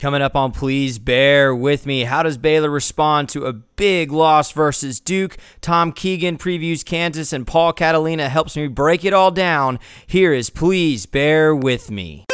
Coming up on Please Bear With Me. How does Baylor respond to a big loss versus Duke? Tom Keegan previews Kansas, and Paul Catalina helps me break it all down. Here is Please Bear With Me.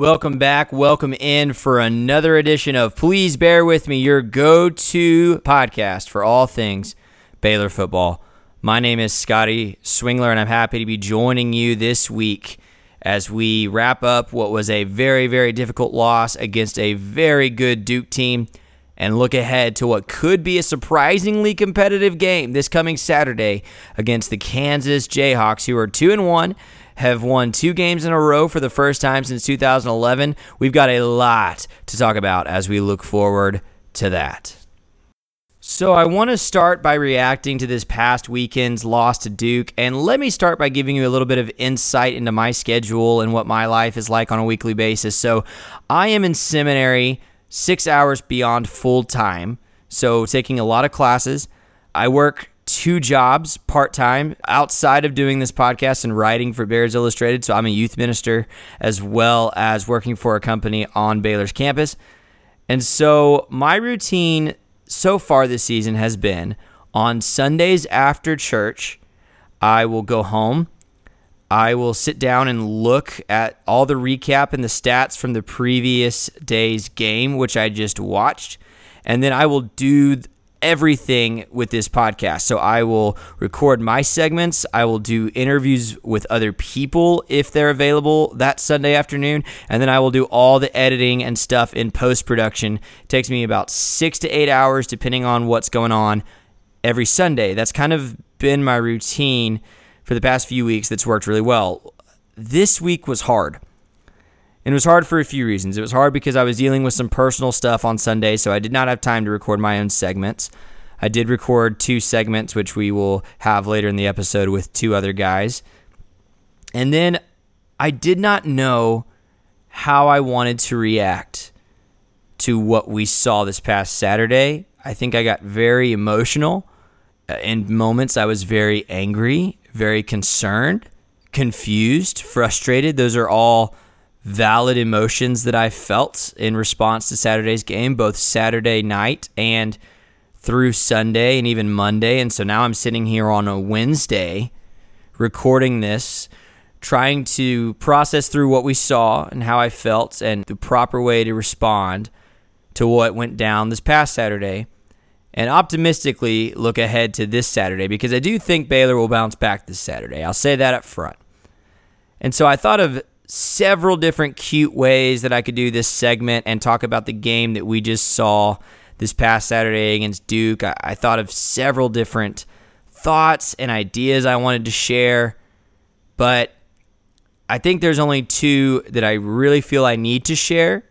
Welcome back. Welcome in for another edition of Please Bear With Me, your go to podcast for all things Baylor football. My name is Scotty Swingler, and I'm happy to be joining you this week as we wrap up what was a very, very difficult loss against a very good Duke team and look ahead to what could be a surprisingly competitive game this coming Saturday against the Kansas Jayhawks, who are 2 and 1 have won two games in a row for the first time since 2011. We've got a lot to talk about as we look forward to that. So, I want to start by reacting to this past weekend's loss to Duke. And let me start by giving you a little bit of insight into my schedule and what my life is like on a weekly basis. So, I am in seminary six hours beyond full time. So, taking a lot of classes. I work two jobs part time outside of doing this podcast and writing for Bears Illustrated. So I'm a youth minister as well as working for a company on Baylor's campus. And so my routine so far this season has been on Sundays after church, I will go home. I will sit down and look at all the recap and the stats from the previous day's game, which I just watched. And then I will do everything with this podcast. So I will record my segments. I will do interviews with other people if they're available that Sunday afternoon. And then I will do all the editing and stuff in post production. Takes me about six to eight hours, depending on what's going on every Sunday. That's kind of been my routine for the past few weeks that's worked really well. This week was hard. And it was hard for a few reasons. It was hard because I was dealing with some personal stuff on Sunday, so I did not have time to record my own segments. I did record two segments, which we will have later in the episode with two other guys. And then I did not know how I wanted to react to what we saw this past Saturday. I think I got very emotional. Uh, in moments, I was very angry, very concerned, confused, frustrated. Those are all valid emotions that I felt in response to Saturday's game, both Saturday night and through Sunday and even Monday. And so now I'm sitting here on a Wednesday recording this, trying to process through what we saw and how I felt and the proper way to respond to what went down this past Saturday. And optimistically look ahead to this Saturday because I do think Baylor will bounce back this Saturday. I'll say that up front. And so I thought of several different cute ways that I could do this segment and talk about the game that we just saw this past Saturday against Duke. I, I thought of several different thoughts and ideas I wanted to share, but I think there's only two that I really feel I need to share.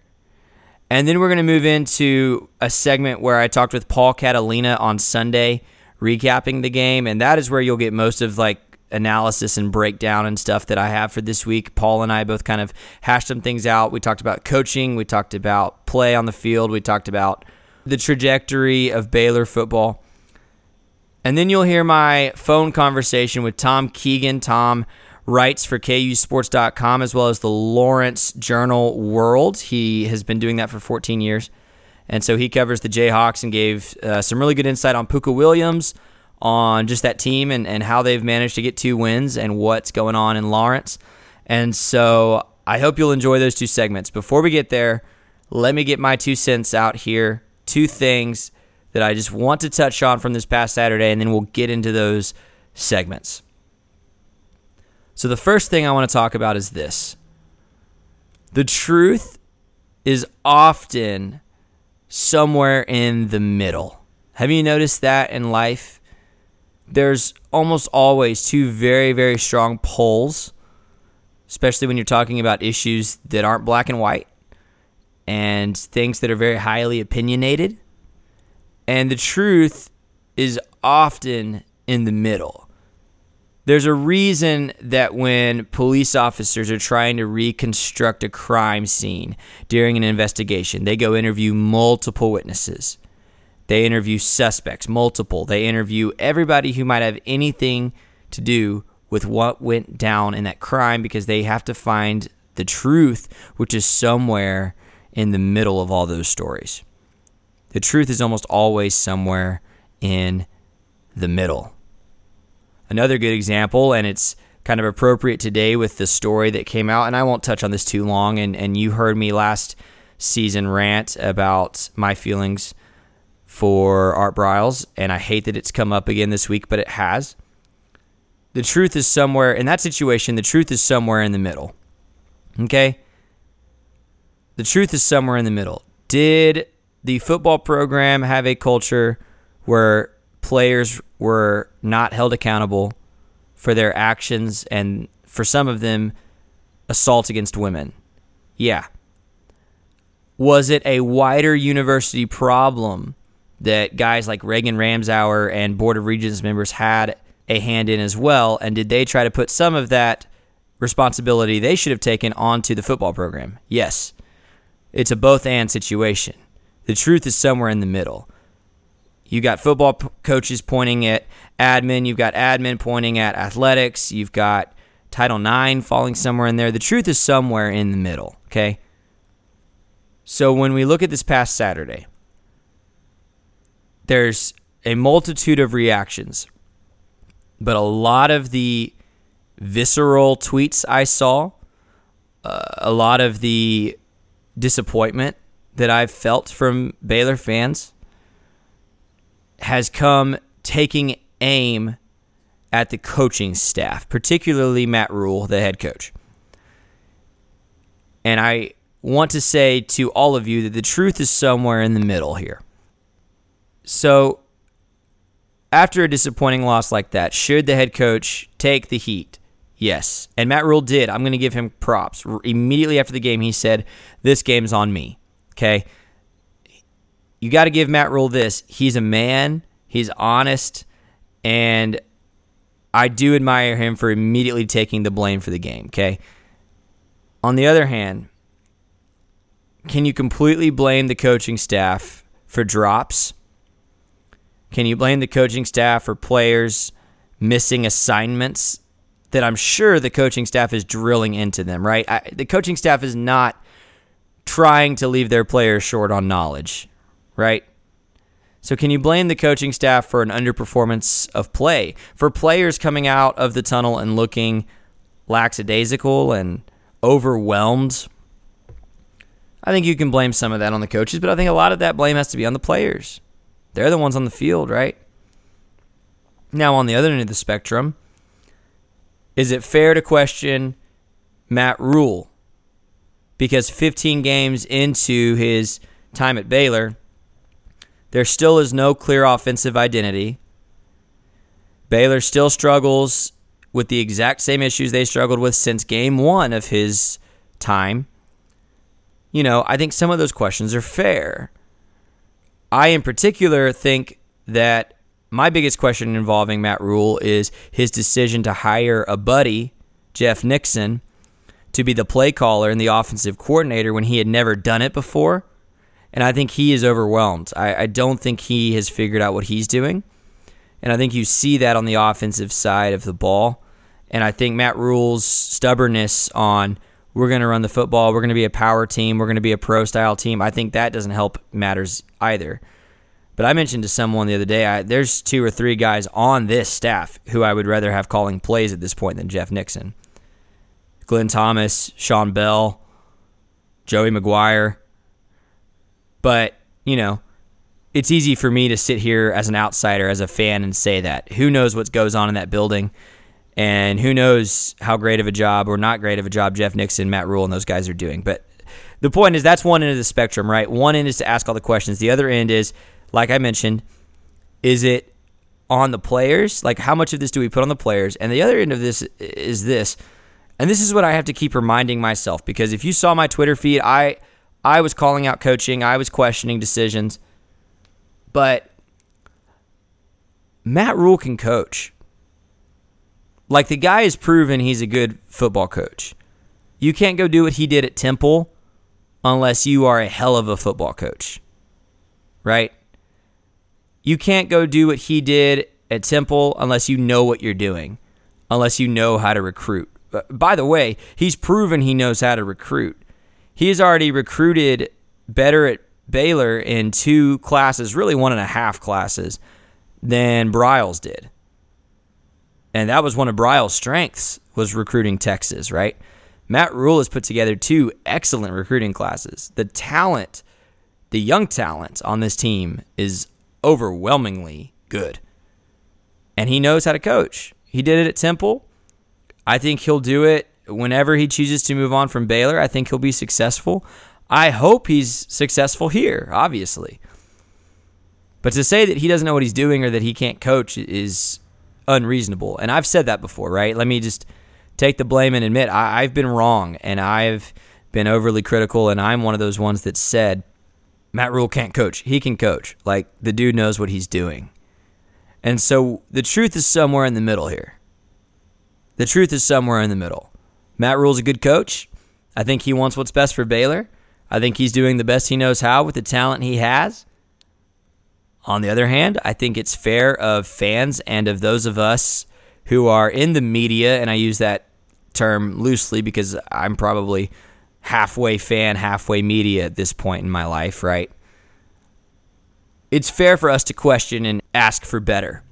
And then we're going to move into a segment where I talked with Paul Catalina on Sunday, recapping the game, and that is where you'll get most of like analysis and breakdown and stuff that I have for this week. Paul and I both kind of hashed some things out. We talked about coaching, we talked about play on the field, we talked about the trajectory of Baylor football. And then you'll hear my phone conversation with Tom Keegan. Tom writes for KUSports.com as well as the Lawrence Journal World. He has been doing that for 14 years. And so he covers the Jayhawks and gave uh, some really good insight on Pooka Williams, on just that team and, and how they've managed to get two wins and what's going on in Lawrence. And so I hope you'll enjoy those two segments. Before we get there, let me get my two cents out here. Two things that I just want to touch on from this past Saturday, and then we'll get into those segments. So, the first thing I want to talk about is this the truth is often somewhere in the middle. Have you noticed that in life? There's almost always two very, very strong poles especially when you're talking about issues that aren't black and white and things that are very highly opinionated. And the truth is often in the middle. There's a reason that when police officers are trying to reconstruct a crime scene during an investigation, they go interview multiple witnesses. They interview suspects, multiple. They interview everybody who might have anything to do with what went down in that crime because they have to find the truth, which is somewhere in the middle of all those stories. The truth is almost always somewhere in the middle. Another good example, and it's kind of appropriate today with the story that came out, and I won't touch on this too long, and, and you heard me last season rant about my feelings for Art Briles, and I hate that it's come up again this week, but it has. The truth is somewhere in that situation, the truth is somewhere in the middle. Okay? The truth is somewhere in the middle. Did the football program have a culture where players were not held accountable for their actions and for some of them assault against women? Yeah. Was it a wider university problem that guys like Reagan Ramsower and Board of Regents members had a hand in as well? And did they try to put some of that responsibility they should have taken onto the football program? Yes. It's a both and situation. The truth is somewhere in the middle. You got football p- coaches pointing at admin, you've got admin pointing at athletics, you've got Title IX falling somewhere in there. The truth is somewhere in the middle, okay? So when we look at this past Saturday, there's a multitude of reactions but a lot of the visceral tweets I saw, uh, a lot of the disappointment that I've felt from Baylor fans has come taking aim at the coaching staff, particularly Matt Rhule, the head coach. And I want to say to all of you that the truth is somewhere in the middle here. So after a disappointing loss like that, should the head coach take the heat? Yes. And Matt Rhule did. I'm going to give him props. Immediately after the game, he said, This game's on me. Okay. You got to give Matt Rhule this. He's a man, he's honest, and I do admire him for immediately taking the blame for the game. Okay. On the other hand, can you completely blame the coaching staff for drops? Can you blame the coaching staff or players missing assignments that I'm sure the coaching staff is drilling into them, right? I, the coaching staff is not trying to leave their players short on knowledge, right? So, can you blame the coaching staff for an underperformance of play? For players coming out of the tunnel and looking lackadaisical and overwhelmed? I think you can blame some of that on the coaches, but I think a lot of that blame has to be on the players. They're the ones on the field, right? Now, on the other end of the spectrum, is it fair to question Matt Rhule? Because 15 games into his time at Baylor, there still is no clear offensive identity. Baylor still struggles with the exact same issues they struggled with since game one of his time. You know, I think some of those questions are fair. I, in particular, think that my biggest question involving Matt Rhule is his decision to hire a buddy, Jeff Nixon, to be the play caller and the offensive coordinator when he had never done it before. And I think he is overwhelmed. I, I don't think he has figured out what he's doing. And I think you see that on the offensive side of the ball. And I think Matt Rhule's stubbornness on we're going to run the football, we're going to be a power team, we're going to be a pro style team. I think that doesn't help matters either. But I mentioned to someone the other day, I, there's two or three guys on this staff who I would rather have calling plays at this point than Jeff Nixon. Glenn Thomas, Sean Bell, Joey McGuire. But, you know, it's easy for me to sit here as an outsider, as a fan, and say that. Who knows what goes on in that building? And who knows how great of a job or not great of a job Jeff Nixon, Matt Rhule, and those guys are doing. But the point is, that's one end of the spectrum, right? One end is to ask all the questions. The other end is, like I mentioned, is it on the players? Like, how much of this do we put on the players? And the other end of this is this And this is what I have to keep reminding myself because if you saw my Twitter feed, I I was calling out coaching, I was questioning decisions. But Matt Rhule can coach. Like the guy has proven he's a good football coach. You can't go do what he did at Temple unless you are a hell of a football coach. Right? You can't go do what he did at Temple unless you know what you're doing, unless you know how to recruit. By the way, he's proven he knows how to recruit. He has already recruited better at Baylor in two classes, really one and a half classes, than Briles did. And that was one of Briles' strengths was recruiting Texas, right? Matt Rhule has put together two excellent recruiting classes. The talent, the young talent on this team is overwhelmingly good. And he knows how to coach. He did it at Temple. I think he'll do it whenever he chooses to move on from Baylor. I think he'll be successful. I hope he's successful here, obviously. But to say that he doesn't know what he's doing or that he can't coach is unreasonable. And I've said that before, right? Let me just take the blame and admit I, have been wrong and I've been overly critical. And I'm one of those ones that said Matt Rhule can't coach. He can coach. Like the dude knows what he's doing. And so the truth is somewhere in the middle here. The truth is somewhere in the middle. Matt Rhule's a good coach. I think he wants what's best for Baylor. I think he's doing the best he knows how with the talent he has. On the other hand, I think it's fair of fans and of those of us who are in the media, and I use that term loosely because I'm probably halfway fan, halfway media at this point in my life, right? It's fair for us to question and ask for better.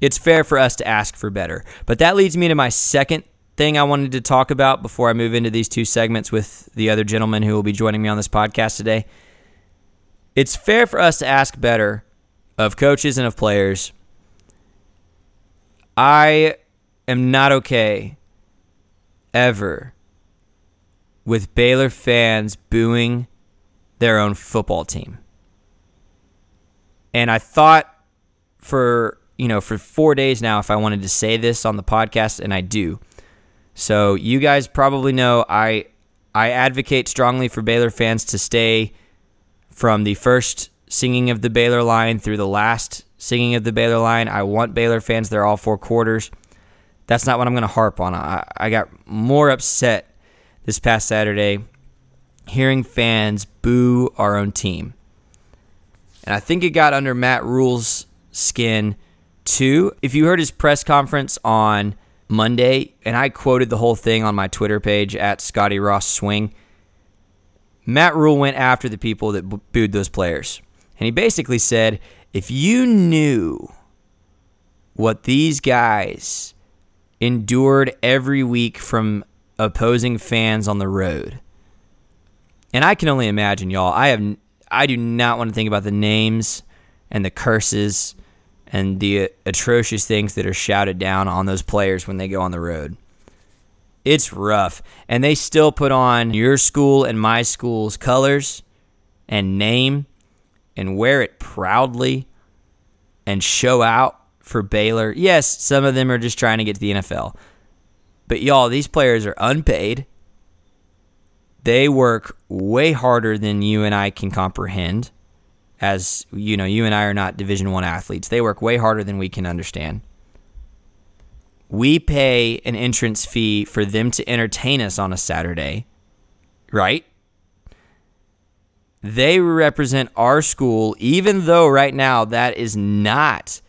It's fair for us to ask for better. But that leads me to my second thing I wanted to talk about before I move into these two segments with the other gentleman who will be joining me on this podcast today. It's fair for us to ask better of coaches and of players. I am not okay ever with Baylor fans booing their own football team. And I thought for, you know, for 4 days now if I wanted to say this on the podcast and I do. So you guys probably know I I advocate strongly for Baylor fans to stay from the first singing of the Baylor line through the last singing of the Baylor line. I want Baylor fans there all four quarters. That's not what I'm going to harp on. I, I got more upset this past Saturday hearing fans boo our own team. And I think it got under Matt Rhule's skin too. If you heard his press conference on Monday, and I quoted the whole thing on my Twitter page at Scotty Ross Swing, Matt Rhule went after the people that booed those players. And he basically said, if you knew what these guys endured every week from opposing fans on the road. And I can only imagine, y'all. I have I do not want to think about the names and the curses and the uh, atrocious things that are shouted down on those players when they go on the road. It's rough. And they still put on your school and my school's colors and name and wear it proudly and show out for Baylor. Yes, some of them are just trying to get to the NFL. But y'all, these players are unpaid. They work way harder than you and I can comprehend. As you know, you and I are not Division 1 athletes. They work way harder than we can understand. We pay an entrance fee for them to entertain us on a Saturday, right? They represent our school, even though right now that is not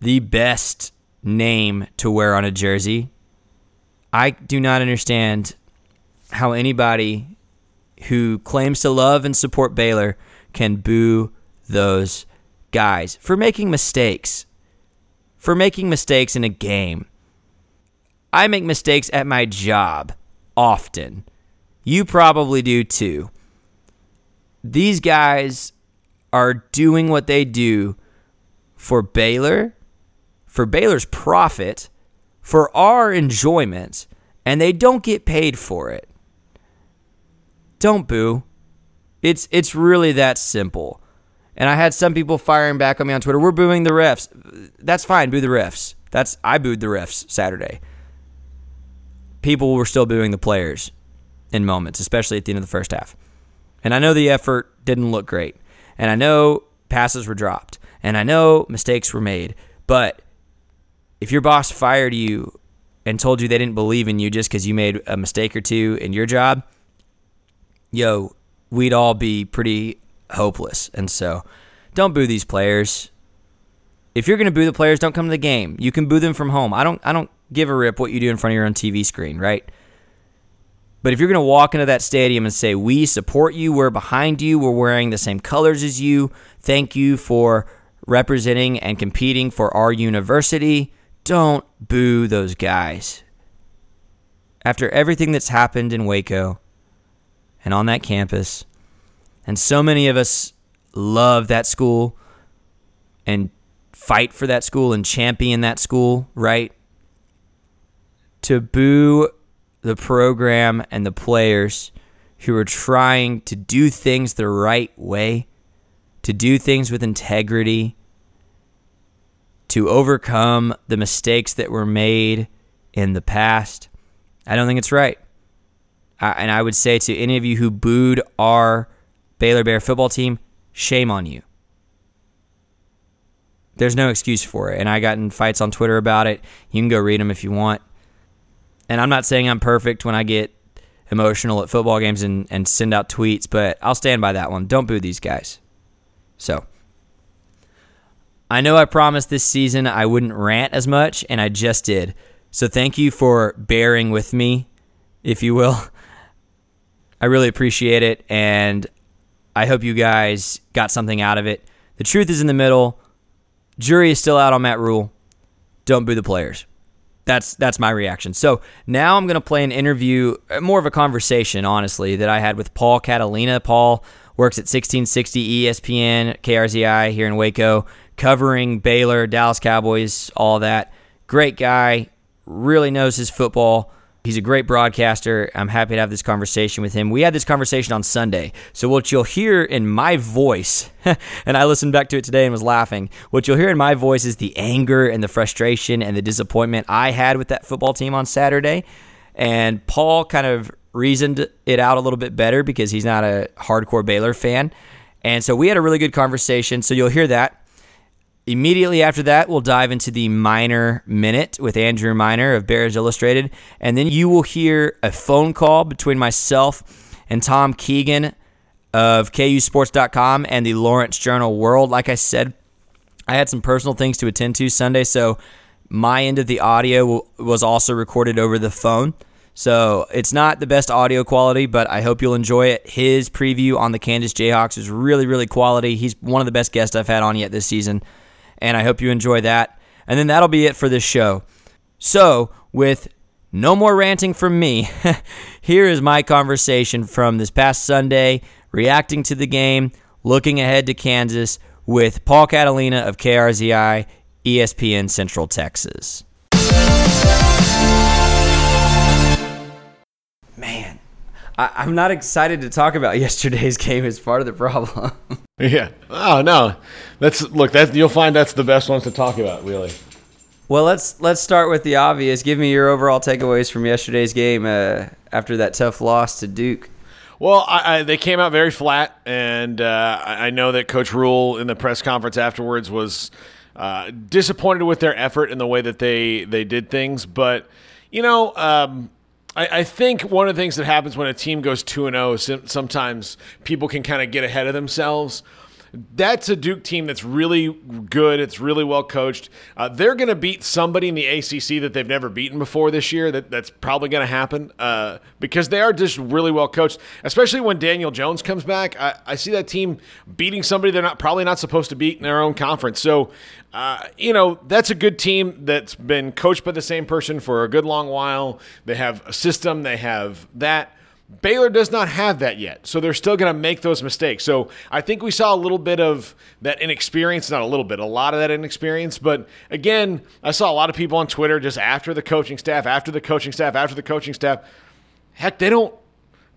the best name to wear on a jersey. I do not understand how anybody who claims to love and support Baylor can boo those guys for making mistakes. For making mistakes in a game. I make mistakes at my job often. You probably do too. These guys are doing what they do for Baylor, for Baylor's profit, for our enjoyment, and they don't get paid for it. Don't boo. It's it's really that simple. And I had some people firing back on me on Twitter. We're booing the refs. That's fine. Boo the refs. That's I booed the refs Saturday. people were still booing the players in moments, especially at the end of the first half. And I know the effort didn't look great. And I know passes were dropped. And I know mistakes were made. But if your boss fired you and told you they didn't believe in you just because you made a mistake or two in your job, yo, we'd all be pretty hopeless. And so don't boo these players. If you're going to boo the players, don't come to the game. You can boo them from home. I don't I don't give a rip what you do in front of your own TV screen, right? But if you're going to walk into that stadium and say, "We support you, we're behind you, we're wearing the same colors as you. Thank you for representing and competing for our university." Don't boo those guys. After everything that's happened in Waco and on that campus, and so many of us love that school and fight for that school and champion that school, right? To boo the program and the players who are trying to do things the right way, to do things with integrity, to overcome the mistakes that were made in the past. I don't think it's right. I, and I would say to any of you who booed our Baylor Bear football team, shame on you. There's no excuse for it. And I got in fights on Twitter about it. You can go read them if you want. And I'm not saying I'm perfect when I get emotional at football games and, and send out tweets, but I'll stand by that one. Don't boo these guys. So. I know I promised this season I wouldn't rant as much, and I just did. So thank you for bearing with me, if you will. I really appreciate it, and I hope you guys got something out of it. The truth is in the middle. Jury is still out on Matt Rhule. Don't boo the players. That's that's my reaction. So now I'm going to play an interview, uh, more of a conversation, honestly, that I had with Paul Catalina. Paul works at 1660 ESPN KRZI here in Waco covering Baylor, Dallas Cowboys, all that. Great guy, really knows his football. He's a great broadcaster. I'm happy to have this conversation with him. We had this conversation on Sunday. So, what you'll hear in my voice, and I listened back to it today and was laughing, what you'll hear in my voice is the anger and the frustration and the disappointment I had with that football team on Saturday. And Paul kind of reasoned it out a little bit better because he's not a hardcore Baylor fan. And so, we had a really good conversation. So, you'll hear that. Immediately after that, we'll dive into the Minor Minute with Andrew Minor of Bears Illustrated. And then you will hear a phone call between myself and Tom Keegan of KUSports.com and the Lawrence Journal World. Like I said, I had some personal things to attend to Sunday, so my end of the audio was also recorded over the phone. So it's not the best audio quality, but I hope you'll enjoy it. His preview on the Kansas Jayhawks is really, really quality. He's one of the best guests I've had on yet this season and I hope you enjoy that. And then that'll be it for this show. So, with no more ranting from me, here is my conversation from this past Sunday, reacting to the game, looking ahead to Kansas with Paul Catalina of KRZI, ESPN Central Texas. I, am not excited to talk about yesterday's game. Is part of the problem. yeah. Oh no. That's look. That you'll find that's the best ones to talk about. Really. Well, let's let's start with the obvious. Give me your overall takeaways from yesterday's game uh, after that tough loss to Duke. Well, I, I, they came out very flat, and uh, I know that Coach Rhule in the press conference afterwards was uh, disappointed with their effort and the way that they they did things. But you know, um, I, I, think one of the things that happens when a team goes 2 and 0 sometimes people can kind of get ahead of themselves. That's a Duke team that's really good. It's really well coached. Uh, they're going to beat somebody in the ACC that they've never beaten before this year. That that's probably going to happen uh, because they are just really well coached. Especially when Daniel Jones comes back, I, I see that team beating somebody they're not probably not supposed to beat in their own conference. So uh, you know, that's a good team that's been coached by the same person for a good long while. They have a system, they have that. Baylor does not have that yet, so they're still going to make those mistakes. So I think we saw a little bit of that inexperience, not a little bit, a lot of that inexperience. But again, I saw a lot of people on Twitter just after the coaching staff, after the coaching staff, after the coaching staff. Heck, they don't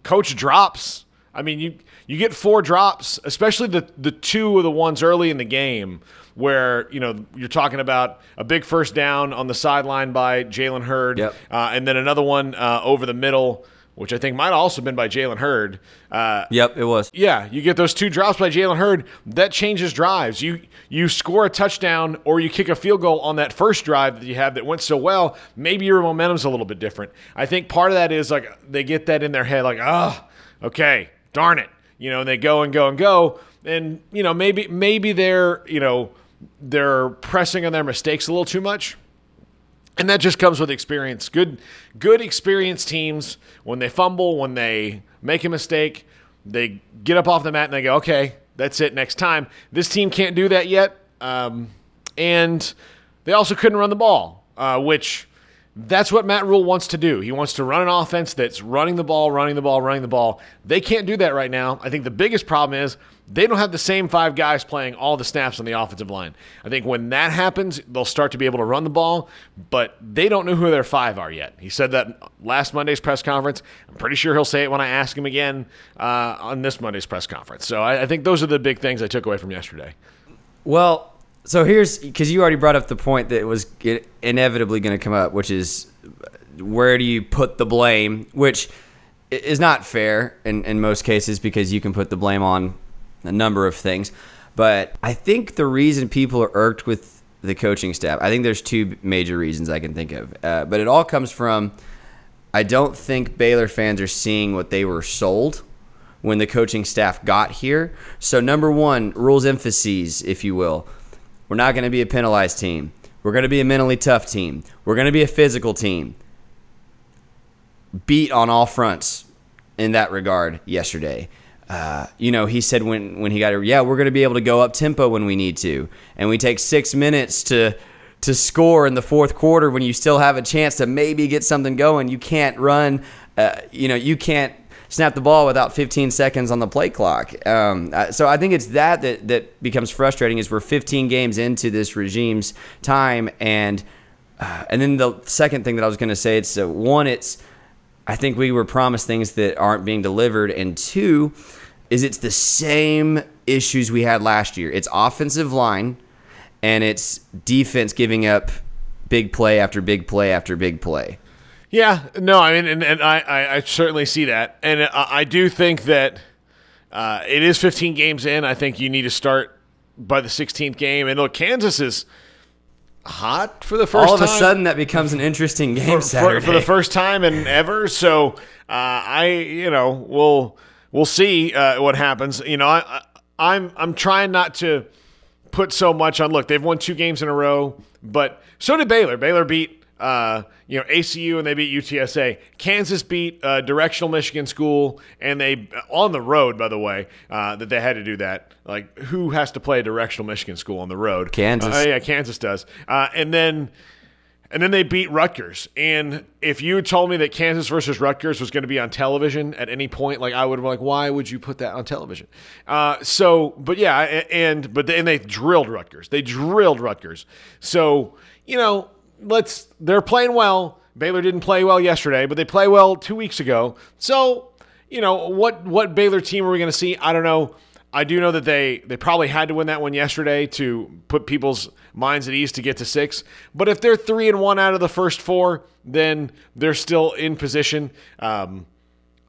coach drops I mean, you you get four drops, especially the the two of the ones early in the game where you know you're talking about a big first down on the sideline by Jalen Hurd, Yep. uh, and then another one uh, over the middle, which I think might have also been by Jalen Hurd. Uh, Yep, it was. yeah, you get those two drops by Jalen Hurd. That changes drives. You you score a touchdown or you kick a field goal on that first drive that you have that went so well. Maybe your momentum's a little bit different. I think part of that is like they get that in their head, like, oh, okay, darn it, you know, and they go and go and go, and you know maybe maybe they're you know they're pressing on their mistakes a little too much. And that just comes with experience. Good, good experienced teams when they fumble, when they make a mistake, they get up off the mat and they go, "Okay, that's it. Next time." This team can't do that yet, um, and they also couldn't run the ball, uh, which that's what Matt Rhule wants to do. He wants to run an offense that's running the ball, running the ball, running the ball. They can't do that right now. I think the biggest problem is they don't have the same five guys playing all the snaps on the offensive line. I think when that happens, they'll start to be able to run the ball, but they don't know who their five are yet. He said that last Monday's press conference. I'm pretty sure he'll say it when I ask him again uh, on this Monday's press conference. So I, I think those are the big things I took away from yesterday. Well, so here's because you already brought up the point that was inevitably going to come up, which is where do you put the blame, which is not fair in, in most cases because you can put the blame on a number of things. But I think the reason people are irked with the coaching staff, I think there's two major reasons I can think of. Uh, but it all comes from I don't think Baylor fans are seeing what they were sold when the coaching staff got here. So, number one, Rhule's emphases, if you will. We're not going to be a penalized team. We're going to be a mentally tough team. We're going to be a physical team. Beat on all fronts in that regard yesterday. Uh, you know, he said when, when he got here, yeah, we're going to be able to go up tempo when we need to. And we take six minutes to to score in the fourth quarter when you still have a chance to maybe get something going. You can't run, uh, you know, you can't snap the ball without 15 seconds on the play clock. Um, uh, so I think it's that, that that becomes frustrating. Is we're 15 games into this regime's time, and uh, and then the second thing that I was going to say, it's uh, one, it's I think we were promised things that aren't being delivered, and two, is it's the same issues we had last year. It's offensive line, and it's defense giving up big play after big play after big play. Yeah, no, I mean, and, and I, I, I certainly see that, and I, I do think that uh, it is 15 games in. I think you need to start by the 16th game, and look, Kansas is hot for the first. All of time a sudden, that becomes an interesting game for, for, for the first time in ever. So uh, I, you know, we'll we'll see uh, what happens. You know, I, I, I'm I'm trying not to put so much on. Look, they've won two games in a row, but so did Baylor. Baylor beat uh, you know ACU and they beat UTSA. Kansas beat uh, Directional Michigan School, and they on the road, by the way, uh, that they had to do that. Like, who has to play a Directional Michigan School on the road? Kansas. Uh, yeah, Kansas does. Uh, and then. And then they beat Rutgers. And if you told me that Kansas versus Rutgers was going to be on television at any point, like I would have been like, why would you put that on television? Uh, so, but yeah, and but then they drilled Rutgers. They drilled Rutgers. So you know, let's. They're playing well. Baylor didn't play well yesterday, but they play well two weeks ago. So you know what what Baylor team are we going to see? I don't know. I do know that they they probably had to win that one yesterday to put people's minds at ease to get to six. But if they're three and one out of the first four, then they're still in position. Um,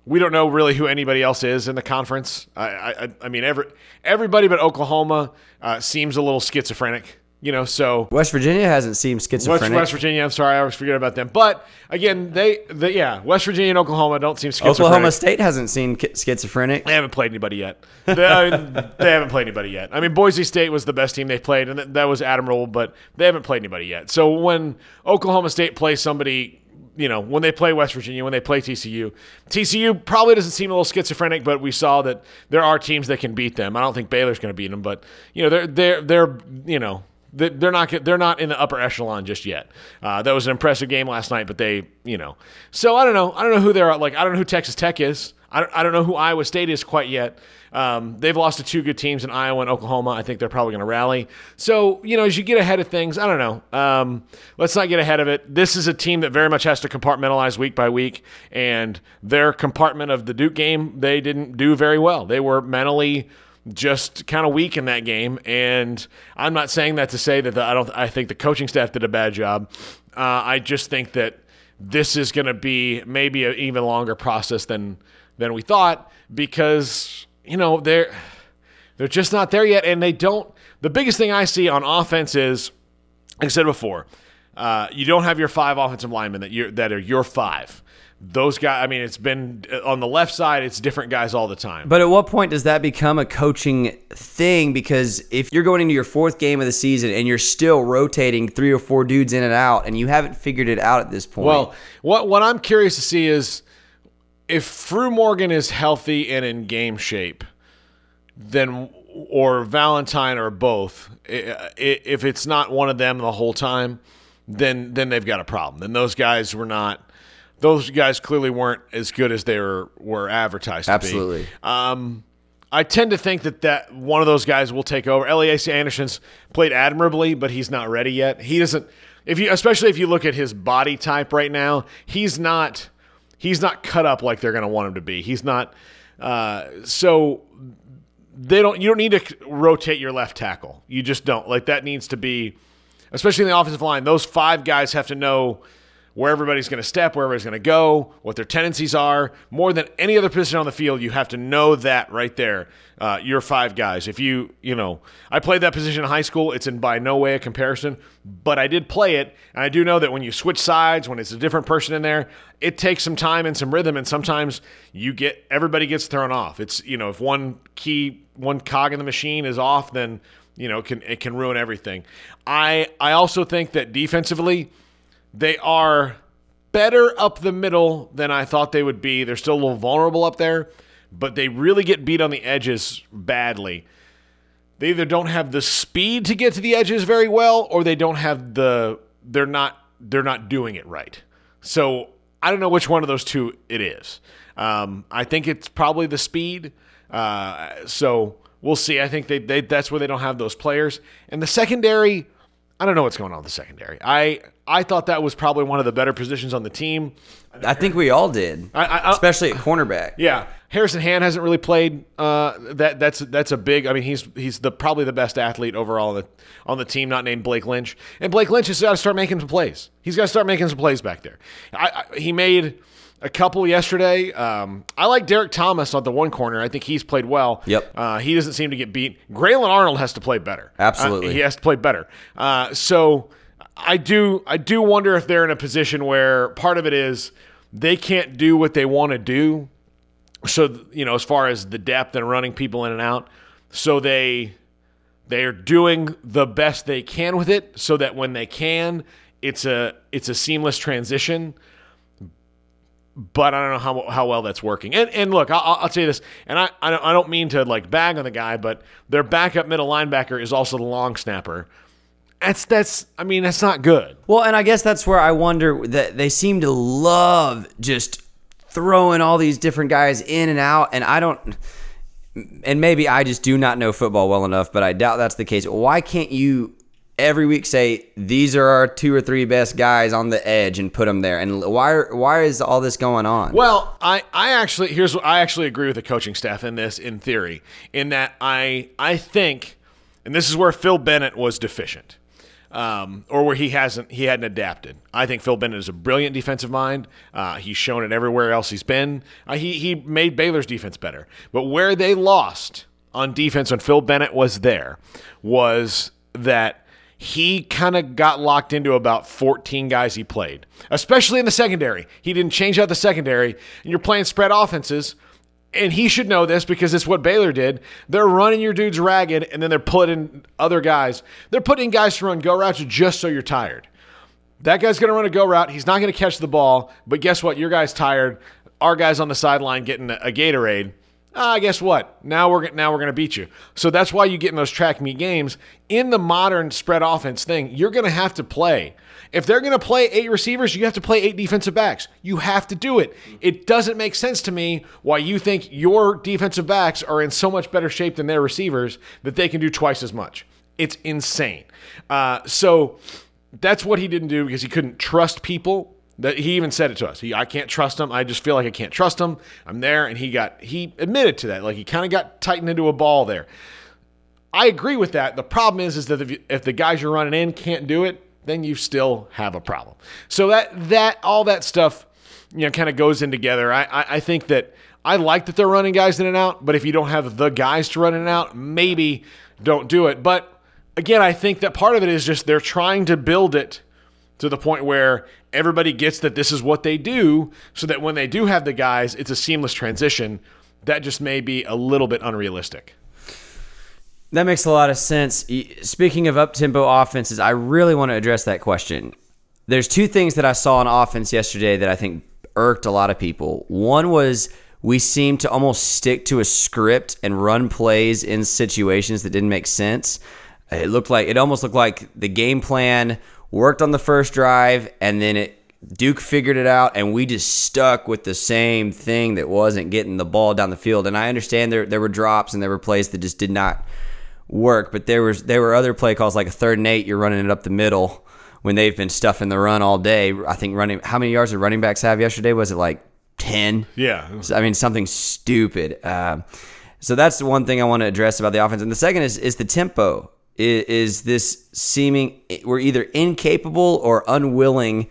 we don't know really who anybody else is in the conference. I I, I mean every everybody but Oklahoma uh, seems a little schizophrenic. You know, so West Virginia hasn't seemed schizophrenic. West Virginia. I'm sorry, I always forget about them. But again, they, they yeah, West Virginia and Oklahoma don't seem schizophrenic. Oklahoma State hasn't seen schizophrenic. They haven't played anybody yet. They, I mean, they haven't played anybody yet. I mean, Boise State was the best team they played, and that, that was admirable, but they haven't played anybody yet. So when Oklahoma State plays somebody, you know, when they play West Virginia, when they play TCU, TCU probably doesn't seem a little schizophrenic, but we saw that there are teams that can beat them. I don't think Baylor's going to beat them, but you know, they're they're they're you know they're not they're not in the upper echelon just yet. Uh, that was an impressive game last night, but they you know. So I don't know. I don't know who they're like. I don't know who Texas Tech is. I don't, I don't know who Iowa State is quite yet. Um, they've lost to two good teams in Iowa and Oklahoma. I think they're probably going to rally. So, you know, as you get ahead of things, I don't know. Um, let's not get ahead of it. This is a team that very much has to compartmentalize week by week. And their compartment of the Duke game, they didn't do very well. They were mentally just kind of weak in that game. And I'm not saying that to say that the, I don't. I think the coaching staff did a bad job. Uh, I just think that this is going to be maybe an even longer process than than we thought because you know they're they're just not there yet, and they don't. The biggest thing I see on offense is, like I said before, uh, you don't have your five offensive linemen that you that are your five those guys, I mean, it's been on the left side, it's different guys all the time. But at what point does that become a coaching thing? Because if you're going into your fourth game of the season and you're still rotating three or four dudes in and out and you haven't figured it out at this point. Well, what, what I'm curious to see is if Fruhmorgen is healthy and in game shape, then or Valentine or both, if it's not one of them the whole time, then then they've got a problem. Then those guys were not those guys clearly weren't as good as they were were advertised. To be. Absolutely. Um, I tend to think that that one of those guys will take over. Elias Anderson's played admirably, but he's not ready yet. He doesn't. If you, especially if you look at his body type right now, he's not. He's not cut up like they're going to want him to be. He's not. Uh, so they don't. You don't need to rotate your left tackle. You just don't. Like that needs to be, especially in the offensive line. Those five guys have to know where everybody's going to step, where everybody's going to go, what their tendencies are. More than any other position on the field, you have to know that right there. Uh, your five guys. If you, you know, I played that position in high school. It's in by no way a comparison, but I did play it, and I do know that when you switch sides, when it's a different person in there, it takes some time and some rhythm, and sometimes you get everybody gets thrown off. It's you know, if one key, one cog in the machine is off, then you know, it can it can ruin everything. I I also think that defensively they are better up the middle than I thought they would be. They're still a little vulnerable up there, but they really get beat on the edges badly. They either don't have the speed to get to the edges very well or they don't have the they're not they're not doing it right. So, I don't know which one of those two it is. Um, I think it's probably the speed. Uh, so we'll see. I think they, they that's where they don't have those players. And the secondary, I don't know what's going on with the secondary. I I thought that was probably one of the better positions on the team. I think we all did, I, I, especially at cornerback. Yeah, Harrison Hand hasn't really played. Uh, that that's that's a big. I mean, he's he's the probably the best athlete overall on the on the team, not named Blake Lynch. And Blake Lynch has got to start making some plays. He's got to start making some plays back there. I, he made a couple yesterday. Um, I like Derek Thomas on the one corner. I think he's played well. Yep. Uh, he doesn't seem to get beat. Grayland Arnold has to play better. Absolutely. Uh, he has to play better. Uh, so I do I do wonder if they're in a position where part of it is they can't do what they want to do. So you know, as far as the depth and running people in and out, so they they are doing the best they can with it, so that when they can, it's a it's a seamless transition. But I don't know how, how well that's working. And and look, I'll, I'll tell you this, and I I don't, I don't mean to like bag on the guy, but their backup middle linebacker is also the long snapper that's that's I mean that's not good. Well, and I guess that's where I wonder that they seem to love just throwing all these different guys in and out and I don't and maybe I just do not know football well enough, but I doubt that's the case. Why can't you every week say these are our two or three best guys on the edge and put them there? And why why is all this going on? Well, I I actually here's what I actually agree with the coaching staff in this in theory in that I I think and this is where Phil Bennett was deficient um, or where he hasn't he hadn't adapted. I think Phil Bennett is a brilliant defensive mind. Uh, he's shown it everywhere else he's been. Uh, he he made Baylor's defense better, but where they lost on defense when Phil Bennett was there was that he kind of got locked into about 14 guys he played, especially in the secondary. He didn't change out the secondary, and you're playing spread offenses and he should know this because it's what Baylor did. They're running your dudes ragged, and then they're putting other guys. They're putting guys to run go routes just so you're tired. That guy's going to run a go route. He's not going to catch the ball, but guess what? Your guy's tired. Our guy's on the sideline getting a Gatorade. ah, guess what? Now we're now we're going to beat you. So that's why you get in those track meet games. In the modern spread offense thing, you're going to have to play. If they're going to play eight receivers, you have to play eight defensive backs. You have to do it. It doesn't make sense to me why you think your defensive backs are in so much better shape than their receivers that they can do twice as much. It's insane. Uh, so that's what he didn't do because he couldn't trust people that he even said it to us. He, I can't trust him. I just feel like I can't trust him. I'm there, and he got he admitted to that. Like he kind of got tightened into a ball there. I agree with that. The problem is, is that if, you, if the guys you're running in can't do it, then you still have a problem. So that that all that stuff, you know, kind of goes in together. I, I I think that I like that they're running guys in and out, but if you don't have the guys to run in and out, maybe don't do it. But again, I think that part of it is just they're trying to build it to the point where everybody gets that this is what they do so that when they do have the guys, it's a seamless transition. That just may be a little bit unrealistic. That makes a lot of sense. Speaking of up tempo offenses, I really want to address that question. There's two things that I saw on offense yesterday that I think irked a lot of people. One was we seemed to almost stick to a script and run plays in situations that didn't make sense. It looked like it almost looked like the game plan worked on the first drive and then it Duke figured it out and we just stuck with the same thing that wasn't getting the ball down the field. And I understand there there were drops and there were plays that just did not work, but there was there were other play calls like a third and eight, you're running it up the middle when they've been stuffing the run all day. I think running how many yards did running backs have yesterday? Was it like ten? Yeah, I mean something stupid. Uh, so that's the one thing I want to address about the offense, and the second is is the tempo. Is, is this seeming we're either incapable or unwilling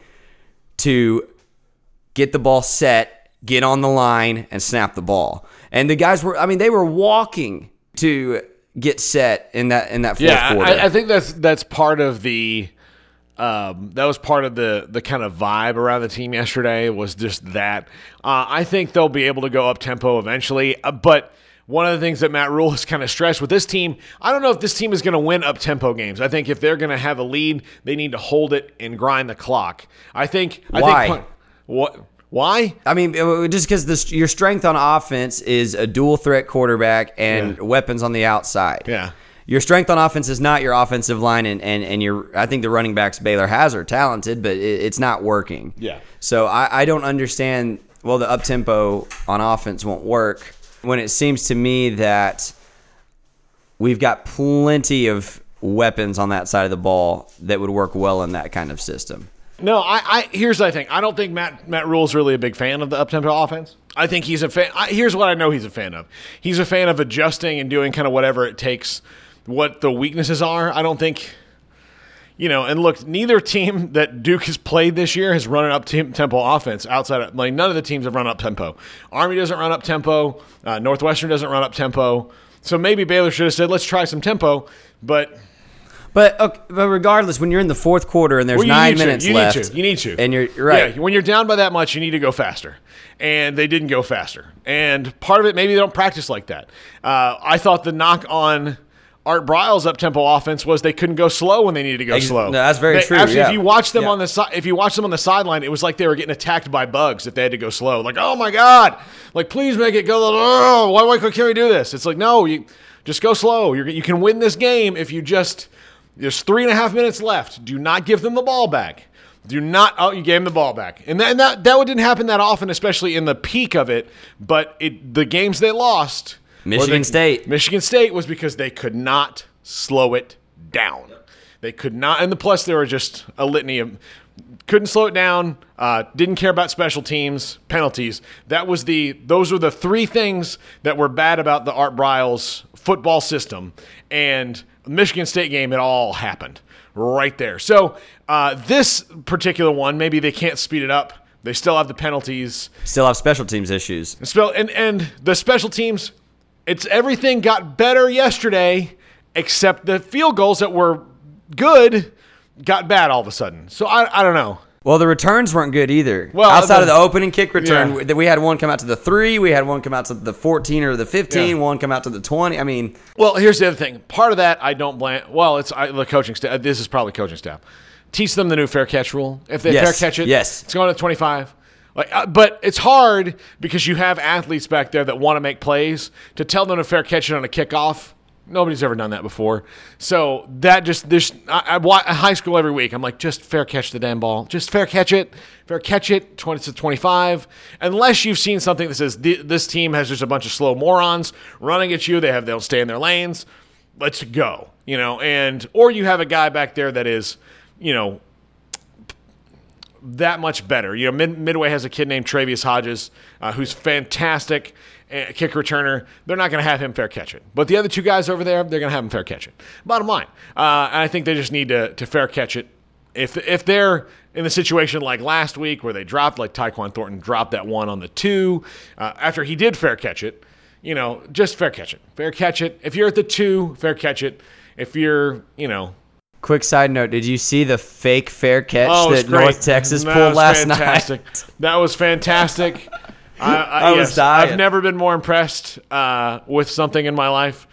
to get the ball set, get on the line, and snap the ball? And the guys were, I mean, they were walking to get set in that in that fourth yeah, quarter. I, I think that's that's part of the um, that was part of the the kind of vibe around the team yesterday was just that. Uh, I think they'll be able to go up tempo eventually, uh, but one of the things that Matt Rhule has kind of stressed with this team, I don't know if this team is going to win up tempo games. I think if they're going to have a lead, they need to hold it and grind the clock. I think. Why? I think, what? Why? I mean, just because your strength on offense is a dual threat quarterback and Yeah. weapons on the outside. Yeah. Your strength on offense is not your offensive line, and, and, and your I think the running backs Baylor has are talented, but it, it's not working. Yeah. So I, I don't understand. Well, the up tempo on offense won't work when it seems to me that we've got plenty of weapons on that side of the ball that would work well in that kind of system. No, I, I here's the thing. I don't think Matt Matt Rhule's really a big fan of the uptempo offense. I think he's a fan. I, here's what I know he's a fan of. He's a fan of adjusting and doing kind of whatever it takes. What the weaknesses are, I don't think. You know, and look, neither team that Duke has played this year has run an up tempo offense outside of like none of the teams have run up tempo. Army doesn't run up tempo. Uh, Northwestern doesn't run up tempo. So maybe Baylor should have said, "Let's try some tempo," but But okay, but regardless, when you're in the fourth quarter and there's Well, nine minutes You left, need to. You need to. and you're you're right. Yeah, when you're down by that much, you need to go faster. And they didn't go faster. And part of it, maybe they don't practice like that. Uh, I thought the knock on Art Briles' up tempo offense was they couldn't go slow when they needed to go Ex- slow. no, that's very They- true, Actually, yeah. if you watch them Yeah. on the si- if you watch them on the sideline, it was like they were getting attacked by bugs if they had to go slow. Like, oh my god, like please make it go. Oh, why, why can't we do this? It's like no, you just go slow. You're, you can win this game if you just. There's three and a half minutes left. Do not give them the ball back. Do not. Oh, you gave them the ball back, and that and that, that didn't happen that often, especially in the peak of it. But it the games they lost, Michigan State. Michigan State was because they could not slow it down. They could not, and the plus there were just a litany of couldn't slow it down. Uh, didn't care about special teams penalties. That was the those were the three things that were bad about the Art Briles football system and Michigan State game. It all happened right there. So uh, this particular one, maybe they can't speed it up. They still have the penalties. Still have special teams issues. Spell and and the special teams, it's everything got better yesterday, except the field goals that were good got bad all of a sudden. So I I don't know. Well, the returns weren't good either. Well, outside the- of the opening kick return, Yeah. that we had one come out to the three, we had one come out to the fourteen or the fifteen, Yeah. one come out to the twenty. I mean, Well, here's the other thing. Part of that I don't blame. Well, it's I, the coaching staff. This is probably coaching staff. Teach them the new fair catch rule. If they Yes, fair catch it, yes. it's going to 25. Like, uh, but it's hard because you have athletes back there that want to make plays. To tell them to fair catch it on a kickoff, nobody's ever done that before. So that just this I, I high school every week. I'm like, just fair catch the damn ball. Just fair catch it. Fair catch it. Twenty to twenty-five. Unless you've seen something that says this team has just a bunch of slow morons running at you. They have they'll stay in their lanes. Let's go. You know, and or you have a guy back there that is, you know, that much better. You know, Mid- Midway has a kid named Travius Hodges uh, who's fantastic kick returner. They're not going to have him fair catch it. But the other two guys over there, they're going to have him fair catch it. Bottom line. Uh, I think they just need to, to fair catch it. If, if they're in the situation like last week where they dropped, like Tyquan Thornton dropped that one on the two uh, after he did fair catch it, you know, just fair catch it. Fair catch it. If you're at the two, fair catch it. If you're, you know, Quick side note: Did you see the fake fair catch oh, that great. North Texas that pulled last fantastic. night? That was fantastic. I, I, I yes, was dying. I've never been more impressed uh, with something in my life.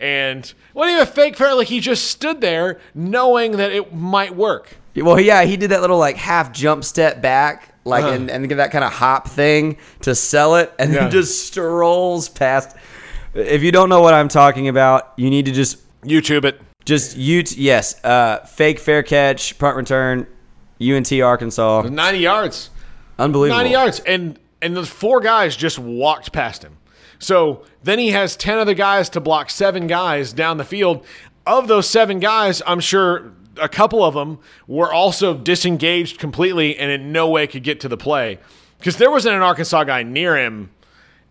And what even fake fair? Like he just stood there knowing that it might work. Well, yeah, he did that little like half jump step back, like uh-huh. and, and give that kind of hop thing to sell it, and yeah. then just strolls past. If you don't know what I'm talking about, you need to just YouTube it. Just you, yes. Uh, fake fair catch, punt return, UNT Arkansas, ninety yards, unbelievable, ninety yards, and and the four guys just walked past him. So then he has ten other guys to block seven guys down the field. Of those seven guys, I'm sure a couple of them were also disengaged completely and in no way could get to the play because there wasn't an Arkansas guy near him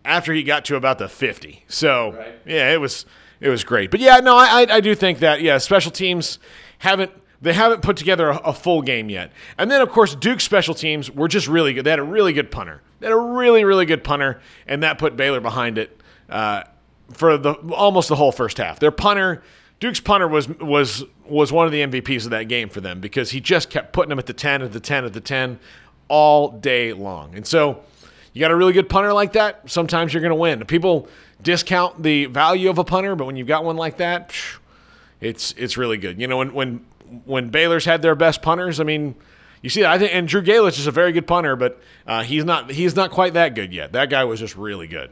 after he got to about the 50. So right. yeah, it was it was great. But yeah, no, I, I do think that yeah, special teams haven't they haven't put together a, a, full game yet. And then of course Duke's special teams were just really good. They had a really good punter. They had a really really good punter, and that put Baylor behind it uh, for the almost the whole first half. Their punter. Duke's punter was was was one of the MVPs of that game for them because he just kept putting them at the 10, at the 10, at the 10 all day long. And so you got a really good punter like that, sometimes you're going to win. People discount the value of a punter, but when you've got one like that, it's it's really good. You know, when when when Baylor's had their best punters, I mean, you see that. I think and Drew Galitz is a very good punter, but uh, he's not he's not quite that good yet. That guy was just really good.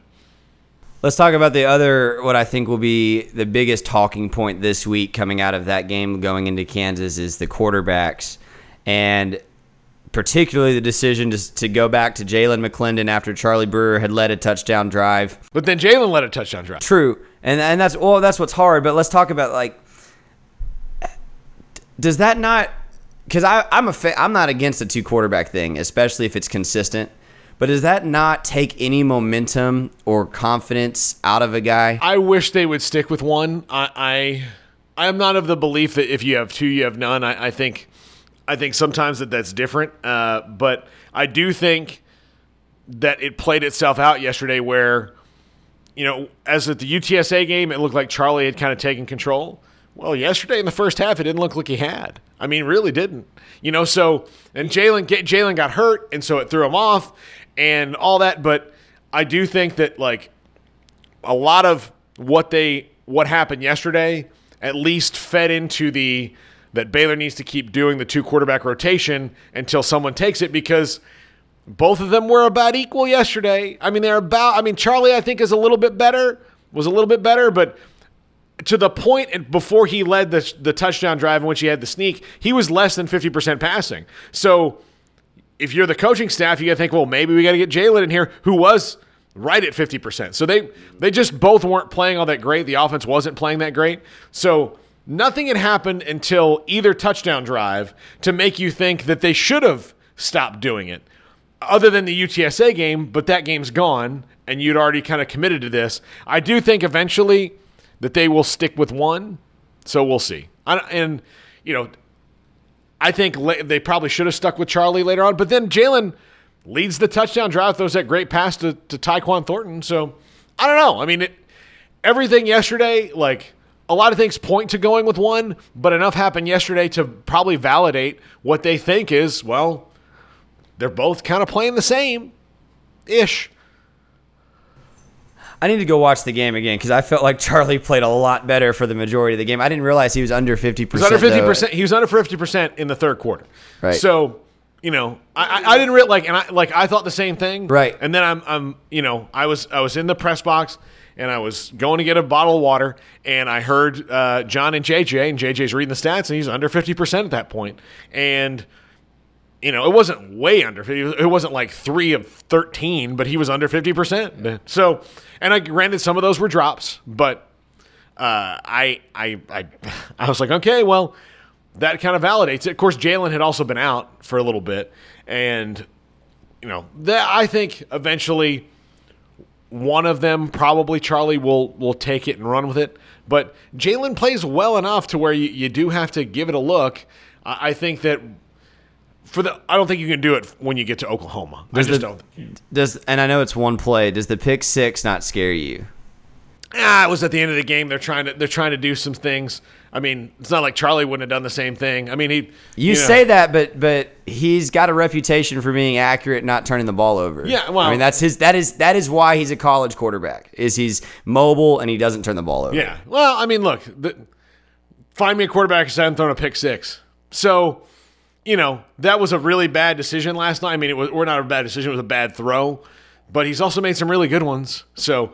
Let's talk about the other what I think will be the biggest talking point this week coming out of that game going into Kansas is the quarterbacks. And particularly the decision to, to go back to Jalen McClendon after Charlie Brewer had led a touchdown drive. But then Jalen led a touchdown drive. True, and and that's well, that's what's hard. But let's talk about like, does that not? Because I'm a fa- I'm not against the two quarterback thing, especially if it's consistent. But does that not take any momentum or confidence out of a guy? I wish they would stick with one. I I, I am not of the belief that if you have two, you have none. I, I think I think sometimes that that's different, uh, but I do think that it played itself out yesterday where, you know, as at the UTSA game, it looked like Charlie had kind of taken control. Well, yesterday in the first half, it didn't look like he had. I mean, really didn't. You know, so and Jalen Jalen got hurt, and so it threw him off, and all that. But I do think that like a lot of what they what happened yesterday at least fed into the that Baylor needs to keep doing the two quarterback rotation until someone takes it because both of them were about equal yesterday. I mean, they're about, I mean, Charlie, I think, is a little bit better, was a little bit better, but to the point before he led the, the touchdown drive in which he had the sneak, he was less than 50% passing. So if you're the coaching staff, you got to think, well, maybe we got to get Jalen in here, who was right at 50%. So they they just both weren't playing all that great. The offense wasn't playing that great. So Nothing had happened until either touchdown drive to make you think that they should have stopped doing it, other than the UTSA game, but that game's gone and you'd already kind of committed to this. I do think eventually that they will stick with one, so we'll see. and, you know, I think they probably should have stuck with Charlie later on, but then Jalen leads the touchdown drive, throws that great pass to, to Tyquan Thornton. So I don't know. I mean, it, everything yesterday, like a lot of things point to going with one, but enough happened yesterday to probably validate what they think is, well, they're both kind of playing the same ish. I need to go watch the game again because I felt like Charlie played a lot better for the majority of the game. I didn't realize he was under fifty percent. Under fifty percent. He was under fifty percent in the third quarter. Right. So you know, I, I, I didn't really like, and I like I thought the same thing, Right. And then I'm, I'm, you know, I was, I was in the press box, and I was going to get a bottle of water, and I heard uh, John and JJ, and JJ's reading the stats, and he's under fifty percent at that point, and you know, it wasn't way under 50. It wasn't like three of 13, but he was under 50%. So, and I granted some of those were drops, but uh, I, I, I, I was like, okay, well, that kind of validates it. Of course, Jalen had also been out for a little bit. And, you know, that I think eventually one of them, probably Charlie, will, will take it and run with it. But Jalen plays well enough to where you, you do have to give it a look. I, I think that for the I don't think you can do it when you get to Oklahoma. I Does just the- don't. Does and I know it's one play. Does the pick six not scare you? Ah, it was at the end of the game. They're trying to they're trying to do some things. I mean, it's not like Charlie wouldn't have done the same thing. I mean, he You, know, say that, but but he's got a reputation for being accurate, not turning the ball over. Yeah, well- I mean that's his that is that is why he's a college quarterback. Is he's mobile and he doesn't turn the ball over. Yeah. Well, I mean, look, the, find me a quarterback who hasn't thrown a pick six. So, you know, that was a really bad decision last night. I mean, it was or not a bad decision; it was a bad throw. But he's also made some really good ones. So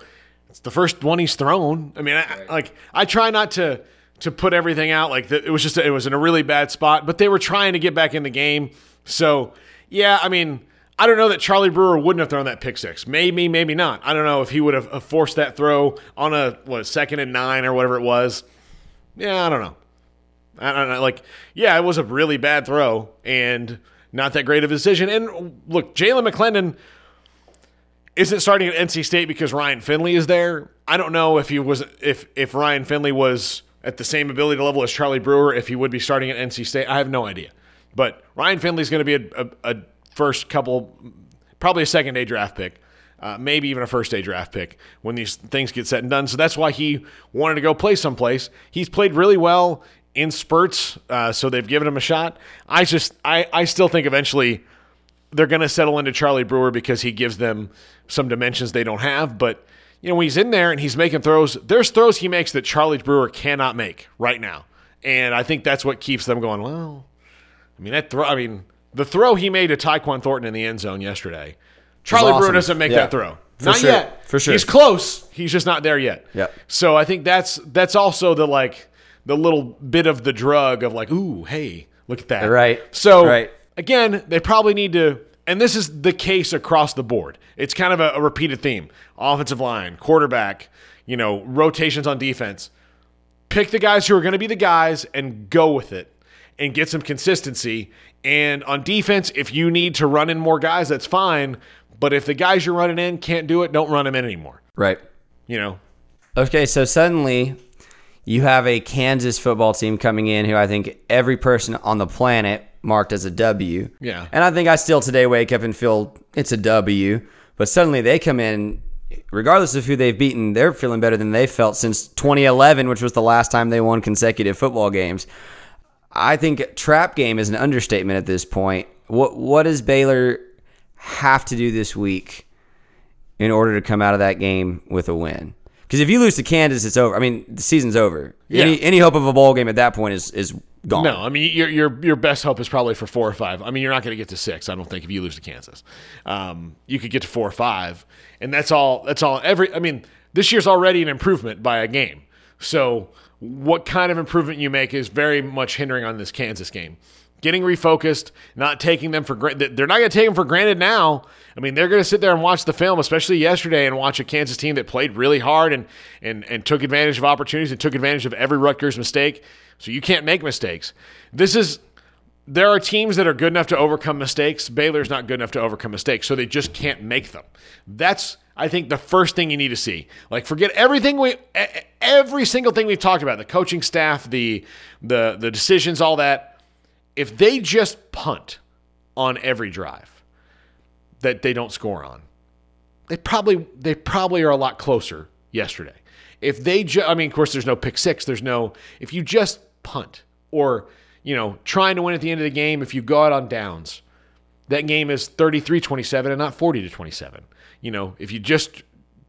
it's the first one he's thrown. I mean, I, like I try not to to put everything out like that. It was just it was in a really bad spot. But they were trying to get back in the game. So yeah, I mean. I don't know that Charlie Brewer wouldn't have thrown that pick six. Maybe, maybe not. I don't know if he would have uh, forced that throw on a what second and nine or whatever it was. Yeah, I don't know. I don't know. Like, yeah, it was a really bad throw and not that great of a decision. And look, Jalen McClendon isn't starting at NC State because Ryan Finley is there. I don't know if he was if if Ryan Finley was at the same ability level as Charlie Brewer, if he would be starting at NC State. I have no idea. But Ryan Finley's going to be a, a, a first couple, probably a second day draft pick. Uh, maybe even a first day draft pick when these things get set and done. So that's why he wanted to go play someplace. He's played really well in spurts, uh, so they've given him a shot. I just, I, I still think eventually they're going to settle into Charlie Brewer because he gives them some dimensions they don't have. But you know, when he's in there and he's making throws, there's throws he makes that Charlie Brewer cannot make right now, and I think that's what keeps them going. Well, I mean that throw. I mean the throw he made to Tyquan Thornton in the end zone yesterday. Charlie Brewer doesn't make Yeah. that throw. For not sure. yet. For sure. He's close. He's just not there yet. Yep. So I think that's that's also the like the little bit of the drug of like, ooh, hey, look at that. Right. So Right. again, they probably need to, and this is the case across the board. It's kind of a, a repeated theme: offensive line, quarterback, you know, rotations on defense. Pick the guys who are going to be the guys and go with it, and get some consistency. And on defense, if you need to run in more guys, that's fine. But if the guys you're running in can't do it, don't run them in anymore. Right. You know, Okay, so suddenly you have a Kansas football team coming in who I think every person on the planet marked as a W. Yeah. And I think I still today wake up and feel it's a W. But suddenly they come in, regardless of who they've beaten, they're feeling better than they felt since 2011, which was the last time they won consecutive football games. I think trap game is an understatement at this point. What what does Baylor have to do this week in order to come out of that game with a win? Because if you lose to Kansas, it's over. I mean, the season's over. Any Yeah. any hope of a bowl game at that point is is gone. No, I mean your your your best hope is probably for four or five. I mean you're not going to get to six. I don't think if you lose to Kansas, um, you could get to four or five, and that's all. That's all. Every I mean this year's already an improvement by a game. So what kind of improvement you make is very much hindering on this Kansas game. Getting refocused, not taking them for granted. They're not going to take them for granted now. I mean, they're going to sit there and watch the film, especially yesterday, and watch a Kansas team that played really hard and and and took advantage of opportunities and took advantage of every Rutgers mistake. So you can't make mistakes. This is there are teams that are good enough to overcome mistakes. Baylor's not good enough to overcome mistakes, so they just can't make them. That's I think the first thing you need to see. Like forget everything we every single thing we've talked about, the coaching staff, the the the decisions, all that. If they just punt on every drive that they don't score on, they probably they probably are a lot closer yesterday. If they ju- I mean, of course, there's no pick six. There's no if you just punt or you know trying to win at the end of the game. If you go out on downs, that game is 33-27 and not 40 to 27. You know, if you just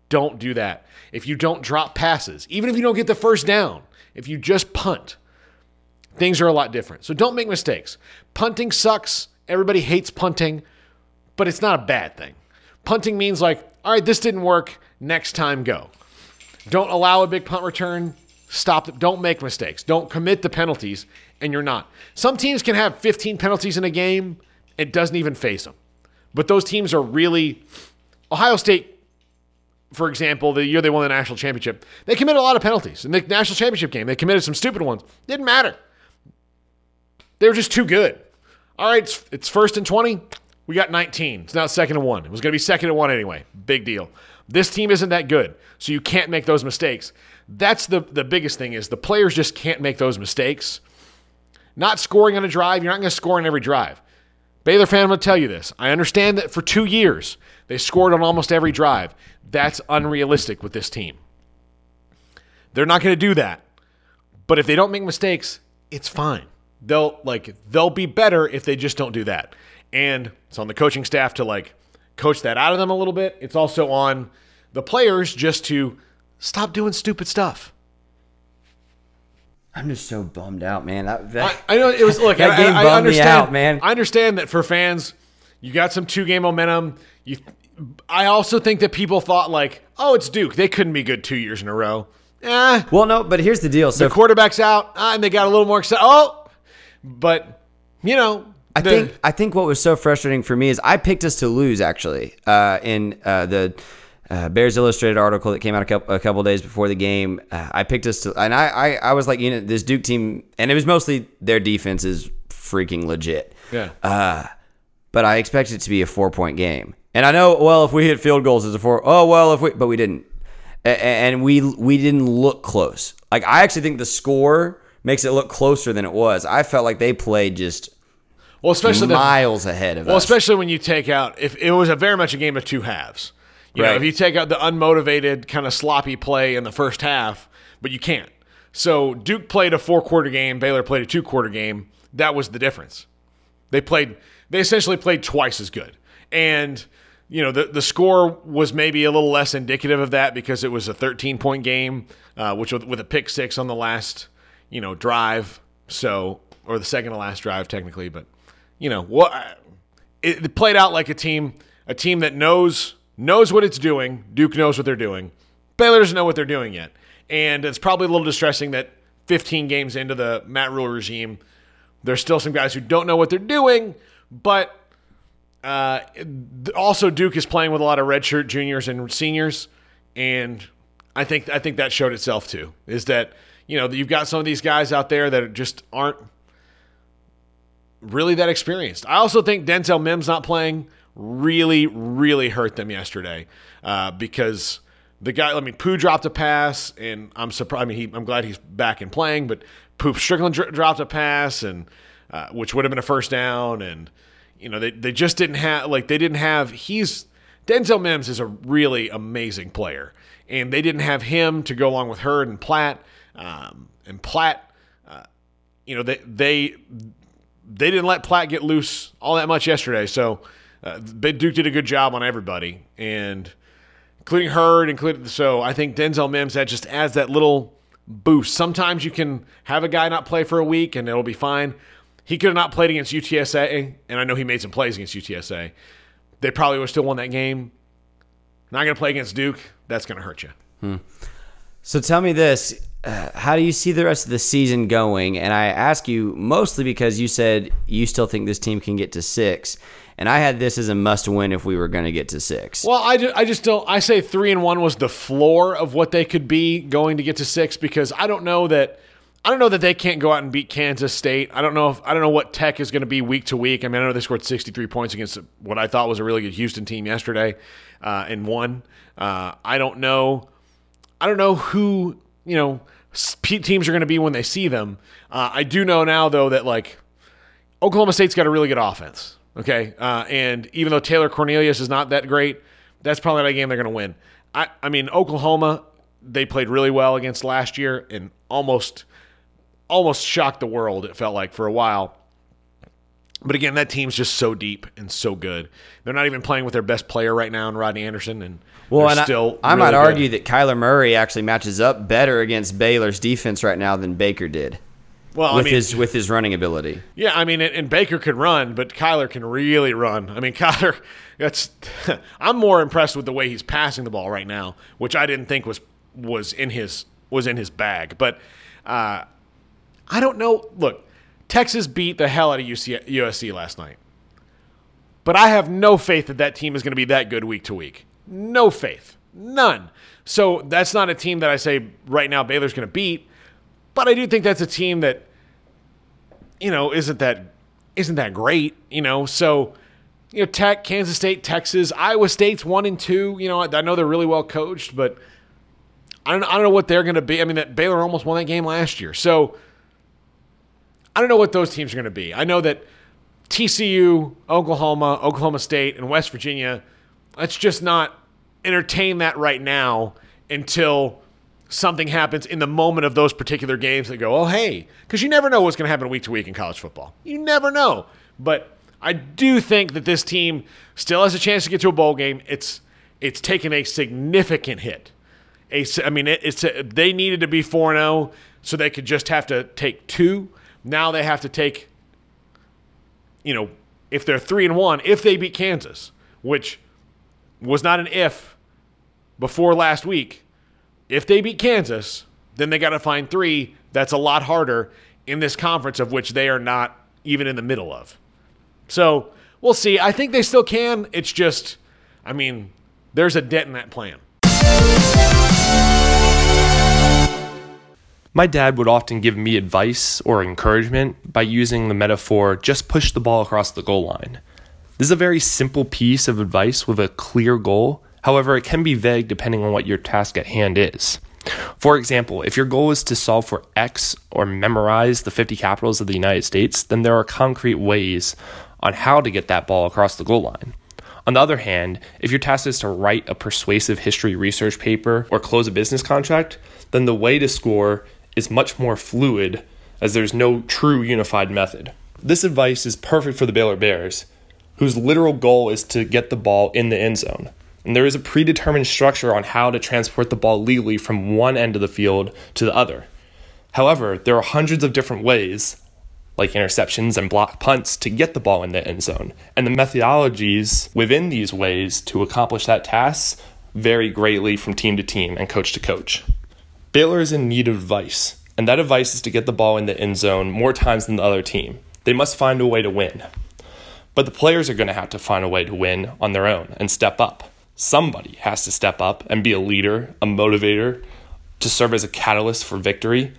don't do that, if you don't drop passes, even if you don't get the first down, if you just punt, things are a lot different. So don't make mistakes. Punting sucks Everybody hates punting, but it's not a bad thing. Punting means like, all right, this didn't work. Next time, go. Don't allow a big punt return. Stop. Them. Don't make mistakes. Don't commit the penalties, and you're not. Some teams can have 15 penalties in a game. It doesn't even face them. But those teams are really. Ohio State, for example, the year they won the national championship, they committed a lot of penalties. In the national championship game, they committed some stupid ones. Didn't matter. They were just too good. All right, it's, it's first and 20. We got 19. It's now second and one. It was going to be second and one anyway. Big deal. This team isn't that good, so you can't make those mistakes. That's the, the biggest thing is the players just can't make those mistakes. Not scoring on a drive, you're not going to score on every drive. Baylor fan, I'm going to tell you this. I understand that for two years they scored on almost every drive. That's unrealistic with this team. They're not going to do that. But if they don't make mistakes, it's fine. They'll like they'll be better if they just don't do that. And it's on the coaching staff to like coach that out of them a little bit. It's also on the players just to stop doing stupid stuff. I'm just so bummed out, man. That, that I, I know it was look. that I, game I, bummed me out, man. I understand that for fans, you got some two game momentum. You, I also think that people thought like, oh, it's Duke. They couldn't be good two years in a row. Eh, well, no, but here's the deal. So the quarterback's out, ah, and they got a little more excited. Oh, but you know, I the- think I think what was so frustrating for me is I picked us to lose actually uh, in uh, the uh, Bears Illustrated article that came out a couple, a couple days before the game. Uh, I picked us to, and I, I I was like, you know, this Duke team, and it was mostly their defense is freaking legit. yeah. Uh, but I expected it to be a four point game. And I know, well, if we hit field goals as a four, oh well, if we, but we didn't, A- and we we didn't look close. Like I actually think the score makes it look closer than it was. I felt like they played just well, especially the, miles ahead of well, us. especially when you take out if it was a very much a game of two halves. You know, Right. if you take out the unmotivated kind of sloppy play in the first half, but you can't. So Duke played a four quarter game, Baylor played a two quarter game. That was the difference. They played they essentially played twice as good. And you know, the the score was maybe a little less indicative of that because it was a 13 point game, uh, which with, with a pick six on the last, you know, drive. So or the second to last drive technically, but you know, what it, played out like a team, a team that knows knows what it's doing. Duke knows what they're doing. Baylor doesn't know what they're doing yet, and it's probably a little distressing that 15 games into the Matt Rhule regime, there's still some guys who don't know what they're doing. But uh, also, Duke is playing with a lot of redshirt juniors and seniors, and I think I think that showed itself too. Is that you know you've got some of these guys out there that just aren't really that experienced. I also think Denzel Mims not playing really, really hurt them yesterday uh, because the guy. I mean, Pooh dropped a pass, and I'm surprised. I mean, he, I'm glad he's back and playing, but Pooh Strickland dr- dropped a pass, and uh, which would have been a first down, and you know they they just didn't have like they didn't have. He's Denzel Mims is a really amazing player, and they didn't have him to go along with Hurd and Platt, um, and Platt. Uh, you know they they they didn't let Platt get loose all that much yesterday. So uh, Duke did a good job on everybody, and including Hurd, including so I think Denzel Mims that just adds that little boost. Sometimes you can have a guy not play for a week and it'll be fine. He could have not played against UTSA, and I know he made some plays against UTSA. They probably would still won that game. Not going to play against Duke. That's going to hurt you. So tell me this: uh, How do you see the rest of the season going? And I ask you mostly because you said you still think this team can get to six, and I had this as a must-win if we were going to get to six. Well, I just, I just don't. I say three and one was the floor of what they could be going to get to six because I don't know that. I don't know that they can't go out and beat Kansas State. I don't know if I don't know what Tech is going to be week to week. I mean, I know they scored 63 points against what I thought was a really good Houston team yesterday, uh, and won. Uh, I don't know. I don't know who you know teams are going to be when they see them. Uh, I do know now though that like Oklahoma State's got a really good offense. Okay, uh, and even though Taylor Cornelius is not that great, that's probably not a game they're going to win. I, I mean, Oklahoma they played really well against last year and almost almost shocked the world. It felt like for a while. But again, that team's just so deep and so good. They're not even playing with their best player right now, in Rodney Anderson, and well, and I- still. I, really might good. argue that Kyler Murray actually matches up better against Baylor's defense right now than Baker did. Well, with I mean, his with his running ability. Yeah, I mean, and, and Baker could run, but Kyler can really run. I mean, Kyler, that's I'm more impressed with the way he's passing the ball right now, which I didn't think was was in his was in his bag. But uh, I don't know. Look, Texas beat the hell out of UC, USC last night, but I have no faith that that team is going to be that good week to week. No faith, none. So that's not a team that I say right now Baylor's going to beat. But I do think that's a team that you know, isn't that isn't that great, you know? So, you know, Tech, Kansas State, Texas, Iowa State's one and two. You know, I, I know they're really well coached, but I don't, I don't know what they're going to be. I mean, that Baylor almost won that game last year, so I don't know what those teams are going to be. I know that TCU, Oklahoma, Oklahoma State, and West Virginia. Let's just not entertain that right now until something happens in the moment of those particular games that go, oh, hey, because you never know what's going to happen week to week in college football. You never know. But I do think that this team still has a chance to get to a bowl game. It's it's taken a significant hit. A, I mean, it, it's a, they needed to be 4 0 so they could just have to take two. Now they have to take, you know, if they're 3 and 1, if they beat Kansas, which was not an if before last week if they beat Kansas, then they got to find three. That's a lot harder in this conference of which they are not even in the middle of. So we'll see. I think they still can. It's just, I mean, there's a dent in that plan. My dad would often give me advice or encouragement by using the metaphor just push the ball across the goal line. This is a very simple piece of advice with a clear goal However, it can be vague depending on what your task at hand is. For example, if your goal is to solve for X or memorize the 50 capitals of the United States, then there are concrete ways on how to get that ball across the goal line. On the other hand, if your task is to write a persuasive history research paper or close a business contract, then the way to score is much more fluid as there's no true unified method. This advice is perfect for the Baylor Bears, whose literal goal is to get the ball in the end zone and there is a predetermined structure on how to transport the ball legally from one end of the field to the other. However, there are hundreds of different ways, like interceptions and block punts, to get the ball in the end zone, and the methodologies within these ways to accomplish that task vary greatly from team to team and coach to coach. Baylor is in need of advice, and that advice is to get the ball in the end zone more times than the other team. They must find a way to win. But the players are going to have to find a way to win on their own and step up somebody has to step up and be a leader, a motivator, to serve as a catalyst for victory.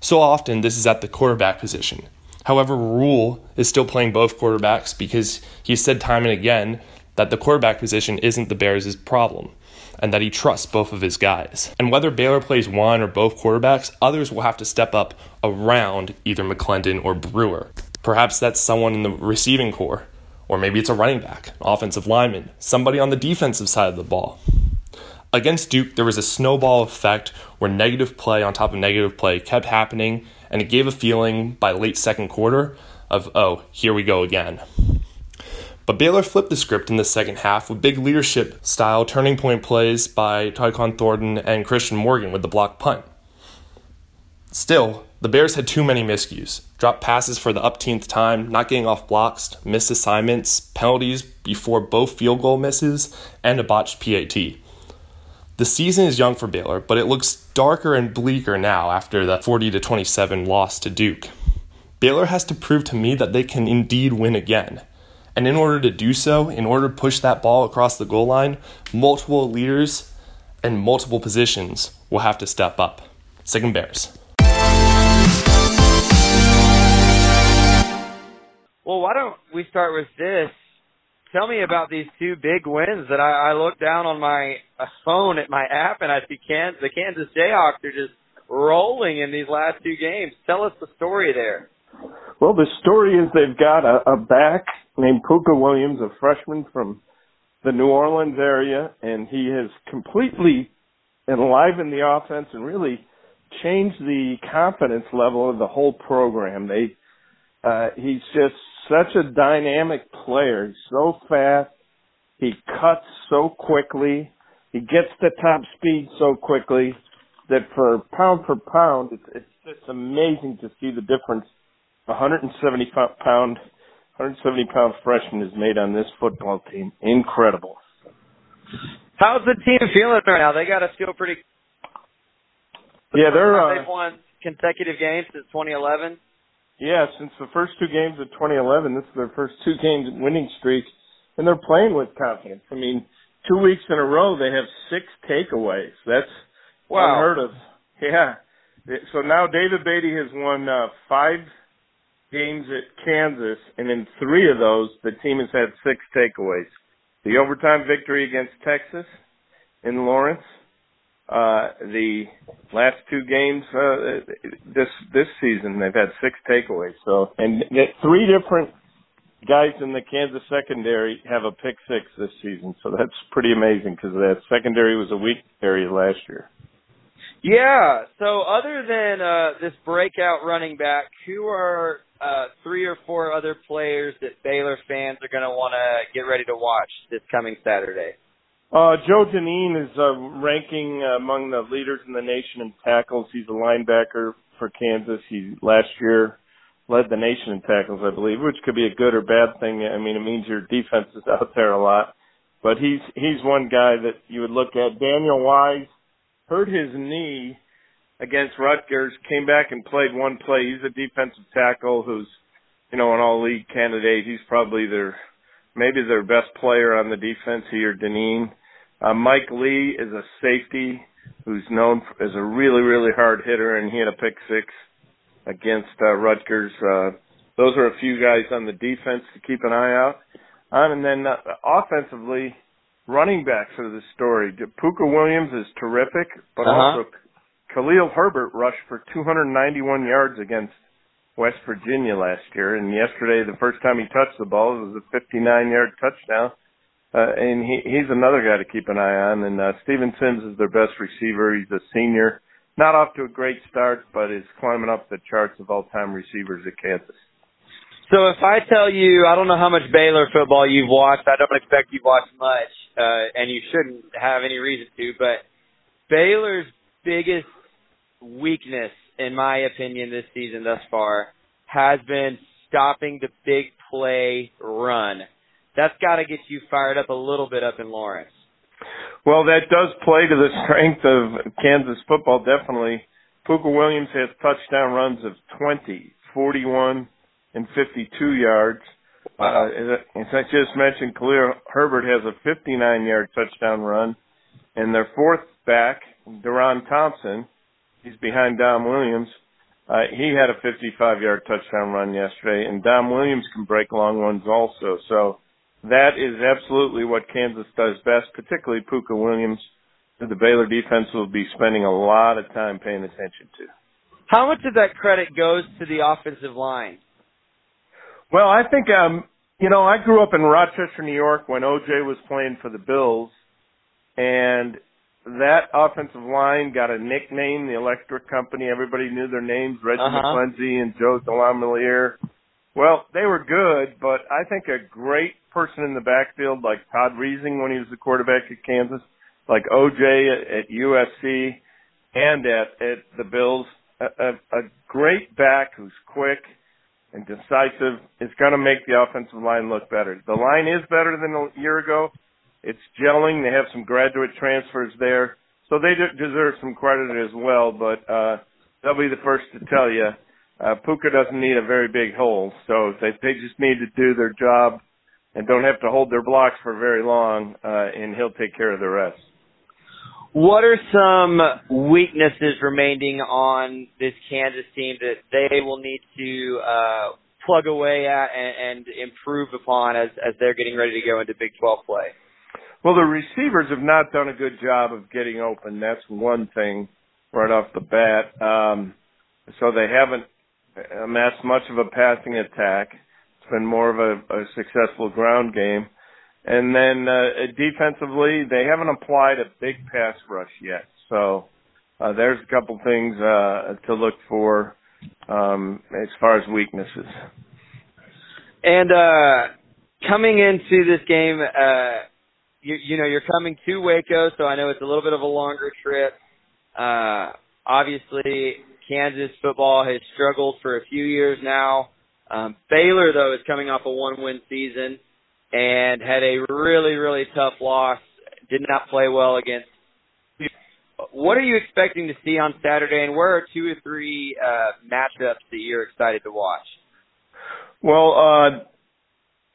So often, this is at the quarterback position. However, Rhule is still playing both quarterbacks because he said time and again that the quarterback position isn't the Bears' problem and that he trusts both of his guys. And whether Baylor plays one or both quarterbacks, others will have to step up around either McClendon or Brewer. Perhaps that's someone in the receiving corps, or maybe it's a running back, offensive lineman, somebody on the defensive side of the ball. Against Duke, there was a snowball effect where negative play on top of negative play kept happening, and it gave a feeling by late second quarter of, oh, here we go again. But Baylor flipped the script in the second half with big leadership style turning point plays by Tyquan Thornton and Christian Morgan with the block punt. Still, the Bears had too many miscues. Dropped passes for the upteenth time, not getting off blocks, missed assignments, penalties before both field goal misses, and a botched PAT. The season is young for Baylor, but it looks darker and bleaker now after the 40 to 27 loss to Duke. Baylor has to prove to me that they can indeed win again. And in order to do so, in order to push that ball across the goal line, multiple leaders and multiple positions will have to step up. Second Bears. Well, why don't we start with this? Tell me about these two big wins that I, I look down on my uh, phone at my app and I see the Kansas Jayhawks are just rolling in these last two games. Tell us the story there. Well, the story is they've got a, a back named Pooka Williams, a freshman from the New Orleans area, and he has completely enlivened the offense and really changed the confidence level of the whole program. They uh, he's just such a dynamic player. He's so fast. He cuts so quickly. He gets to top speed so quickly. that for pound for pound, it's it's just amazing to see the difference. 170 pound, 170 pound freshman is made on this football team. Incredible. How's the team feeling right now? They got to feel pretty. Yeah, they're. Uh, they've won consecutive games since 2011. Yeah, since the first two games of 2011, this is their first two games winning streak, and they're playing with confidence. I mean, two weeks in a row they have six takeaways. That's wow. unheard of. Yeah. So now David Beaty has won uh, five games at Kansas, and in three of those, the team has had six takeaways. The overtime victory against Texas in Lawrence, uh, the last two games uh, this this season, they've had six takeaways. So, and three different guys in the Kansas secondary have a pick six this season. So that's pretty amazing because that secondary was a weak area last year. Yeah. So other than uh, this breakout running back, who are uh, three or four other players that Baylor fans are going to want to get ready to watch this coming Saturday? Uh, Joe Dineen is uh, ranking among the leaders in the nation in tackles. He's a linebacker for Kansas. He last year led the nation in tackles, I believe, which could be a good or bad thing. I mean, it means your defense is out there a lot. But he's he's one guy that you would look at. Daniel Wise hurt his knee against Rutgers, came back and played one play. He's a defensive tackle who's, you know, an all league candidate. He's probably their maybe their best player on the defense here, Dineen. Uh, Mike Lee is a safety who's known as a really, really hard hitter, and he had a pick six against uh, Rutgers. Uh, those are a few guys on the defense to keep an eye out on. And then uh, offensively, running backs are the story. Pooka Williams is terrific, but uh-huh. also Khalil Herbert rushed for 291 yards against West Virginia last year. And yesterday, the first time he touched the ball, it was a 59-yard touchdown. Uh, and he, he's another guy to keep an eye on. And uh, Steven Sims is their best receiver. He's a senior, not off to a great start, but is climbing up the charts of all-time receivers at Kansas. So if I tell you, I don't know how much Baylor football you've watched. I don't expect you've watched much, uh, and you shouldn't have any reason to. But Baylor's biggest weakness, in my opinion, this season thus far, has been stopping the big play run that's got to get you fired up a little bit up in Lawrence. Well, that does play to the strength of Kansas football, definitely. Pooka Williams has touchdown runs of 20, 41, and 52 yards. Uh, as I just mentioned, Khalil Herbert has a 59-yard touchdown run, and their fourth back, Deron Thompson, he's behind Dom Williams. Uh, he had a 55-yard touchdown run yesterday, and Dom Williams can break long ones also. So that is absolutely what Kansas does best, particularly Pooka Williams, who the Baylor defense will be spending a lot of time paying attention to. How much of that credit goes to the offensive line? Well, I think um, you know, I grew up in Rochester, New York when OJ was playing for the Bills and that offensive line got a nickname, the Electric Company. Everybody knew their names, Reggie uh-huh. McKenzie and Joe DeLamielleure. Well, they were good, but I think a great person in the backfield like Todd Reesing when he was the quarterback at Kansas, like OJ at, at USC and at at the Bills, a, a, a great back who's quick and decisive is going to make the offensive line look better. The line is better than a year ago. It's gelling. They have some graduate transfers there, so they deserve some credit as well. But uh, they'll be the first to tell you uh, Pooka doesn't need a very big hole, so they they just need to do their job and don't have to hold their blocks for very long, uh, and he'll take care of the rest. What are some weaknesses remaining on this Kansas team that they will need to uh, plug away at and, and improve upon as as they're getting ready to go into Big 12 play? Well, the receivers have not done a good job of getting open. That's one thing right off the bat. Um, so they haven't amassed much of a passing attack. It's been more of a, a successful ground game. And then uh, defensively, they haven't applied a big pass rush yet. So uh, there's a couple things uh, to look for um, as far as weaknesses. And uh, coming into this game, uh, you, you know, you're coming to Waco, so I know it's a little bit of a longer trip. Uh, obviously, Kansas football has struggled for a few years now. Um, Baylor, though, is coming off a one-win season and had a really, really tough loss. Did not play well against. What are you expecting to see on Saturday, and where are two or three uh, matchups that you're excited to watch? Well, uh,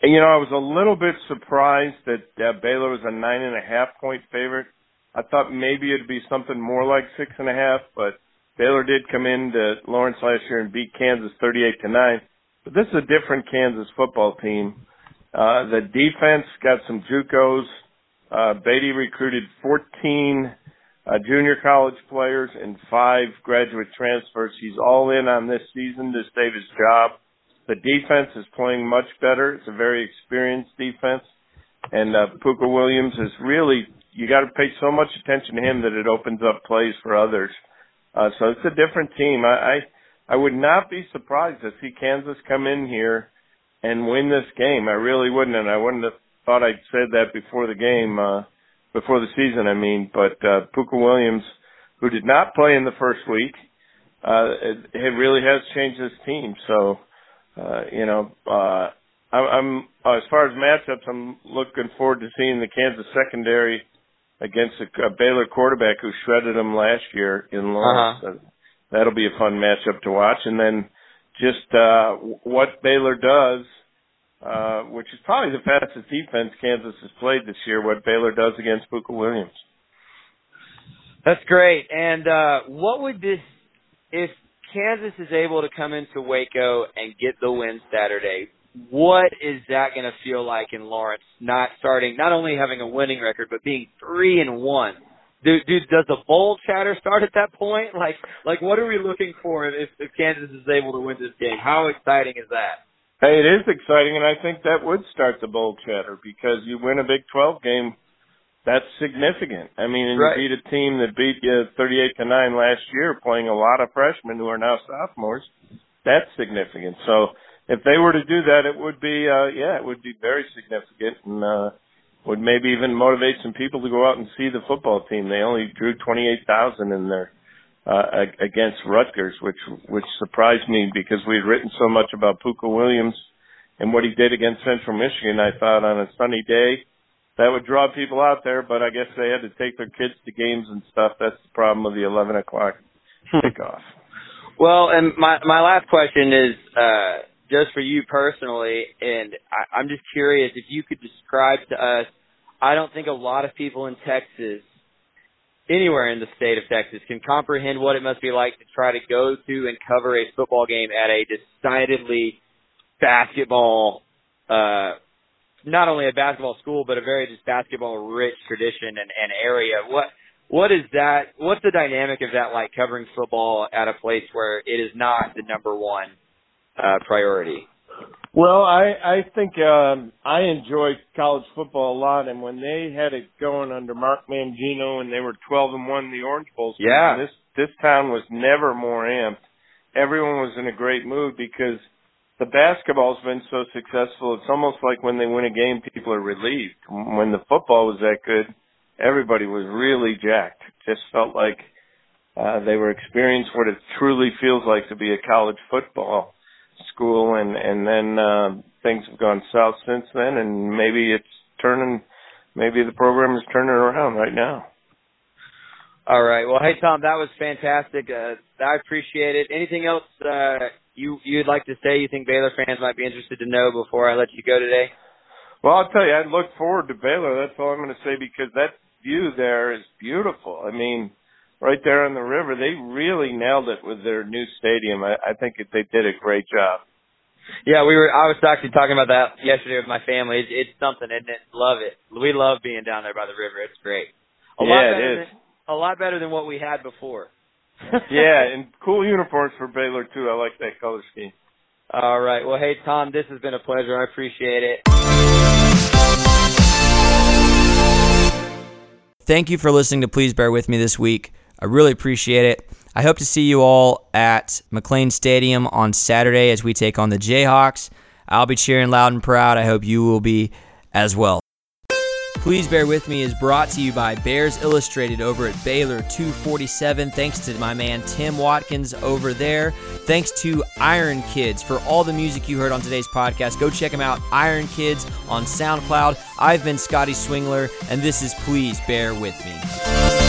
you know, I was a little bit surprised that uh, Baylor was a nine and a half point favorite. I thought maybe it'd be something more like six and a half, but Baylor did come into Lawrence last year and beat Kansas 38 to 9. But this is a different Kansas football team. Uh, the defense got some JUCOs. Uh, Beaty recruited 14 uh, junior college players and five graduate transfers. He's all in on this season to save his job. The defense is playing much better. It's a very experienced defense. And uh, Pooka Williams is really, you got to pay so much attention to him that it opens up plays for others. Uh, so it's a different team. I, I, I would not be surprised to see Kansas come in here and win this game. I really wouldn't, and I wouldn't have thought I'd said that before the game, uh, before the season. I mean, but uh, Pooka Williams, who did not play in the first week, uh, it, it really has changed this team. So, uh, you know, uh, I, I'm uh, as far as matchups, I'm looking forward to seeing the Kansas secondary against a, a Baylor quarterback who shredded them last year in Lawrence. Uh-huh. Uh, that'll be a fun matchup to watch. And then just uh, what Baylor does, uh, which is probably the fastest defense Kansas has played this year. What Baylor does against Pooka Williams. That's great. And uh, what would this, if Kansas is able to come into Waco and get the win Saturday? what is that going to feel like in Lawrence? Not starting, not only having a winning record, but being three and one. Dude, dude, does the bowl chatter start at that point? Like, like what are we looking for if, if Kansas is able to win this game? How exciting is that? Hey, it is exciting, and I think that would start the bowl chatter because you win a Big 12 game. That's significant. I mean, and Right. you beat a team that beat you 38 to 9 last year, playing a lot of freshmen who are now sophomores. That's significant. So, if they were to do that, it would be, uh, yeah, it would be very significant and, uh, would maybe even motivate some people to go out and see the football team. They only drew 28,000 in their, uh, against Rutgers, which, which surprised me because we had written so much about Pooka Williams and what he did against Central Michigan. I thought on a sunny day that would draw people out there, but I guess they had to take their kids to games and stuff. That's the problem of the 11 o'clock kickoff. Well, and my my last question is uh, just for you personally, and I, I'm just curious if you could describe to us. I don't think a lot of people in Texas, anywhere in the state of Texas, can comprehend what it must be like to try to go to and cover a football game at a decidedly basketball, uh, not only a basketball school, but a very just basketball rich tradition and, and area. What what is that? What's the dynamic of that like covering football at a place where it is not the number one uh, priority? Well, I I think um I enjoy college football a lot, and when they had it going under Mark Mangino and they were twelve and one in the Orange Bowl, season, Yeah. this this town was never more amped. Everyone was in a great mood because the basketball's been so successful. It's almost like when they win a game, people are relieved. When the football was that good, everybody was really jacked. Just felt like uh, they were experiencing what it truly feels like to be a college football school and and then uh, things have gone south since then and maybe it's turning maybe the program is turning around right now All right. Well, hey Tom, that was fantastic. Uh, I appreciate it. Anything else uh, you you'd like to say? You think Baylor fans might be interested to know before I let you go today? well i'll tell you i look forward to baylor that's all i'm going to say because that view there is beautiful i mean right there on the river they really nailed it with their new stadium i, I think it, they did a great job Yeah, we were. I was actually talking about that yesterday with my family. It's, it's something, isn't it? Love it. We love being down there by the river. It's great. A lot Yeah, it better is. Than, a lot better than what we had before. yeah and cool uniforms for baylor too i like that color scheme All right. Well, hey Tom, this has been a pleasure. I appreciate it. Thank you for listening to Please Bear With Me this week. I really appreciate it. I hope to see you all at McLane Stadium on Saturday as we take on the Jayhawks. I'll be cheering loud and proud. I hope you will be as well. Please Bear With Me is brought to you by Bears Illustrated over at Baylor 247. Thanks to my man Tim Watkins over there. Thanks to Iron Kids for all the music you heard on today's podcast. Go check them out, Iron Kids on SoundCloud. I've been Scotty Swingler, and this is Please Bear With Me.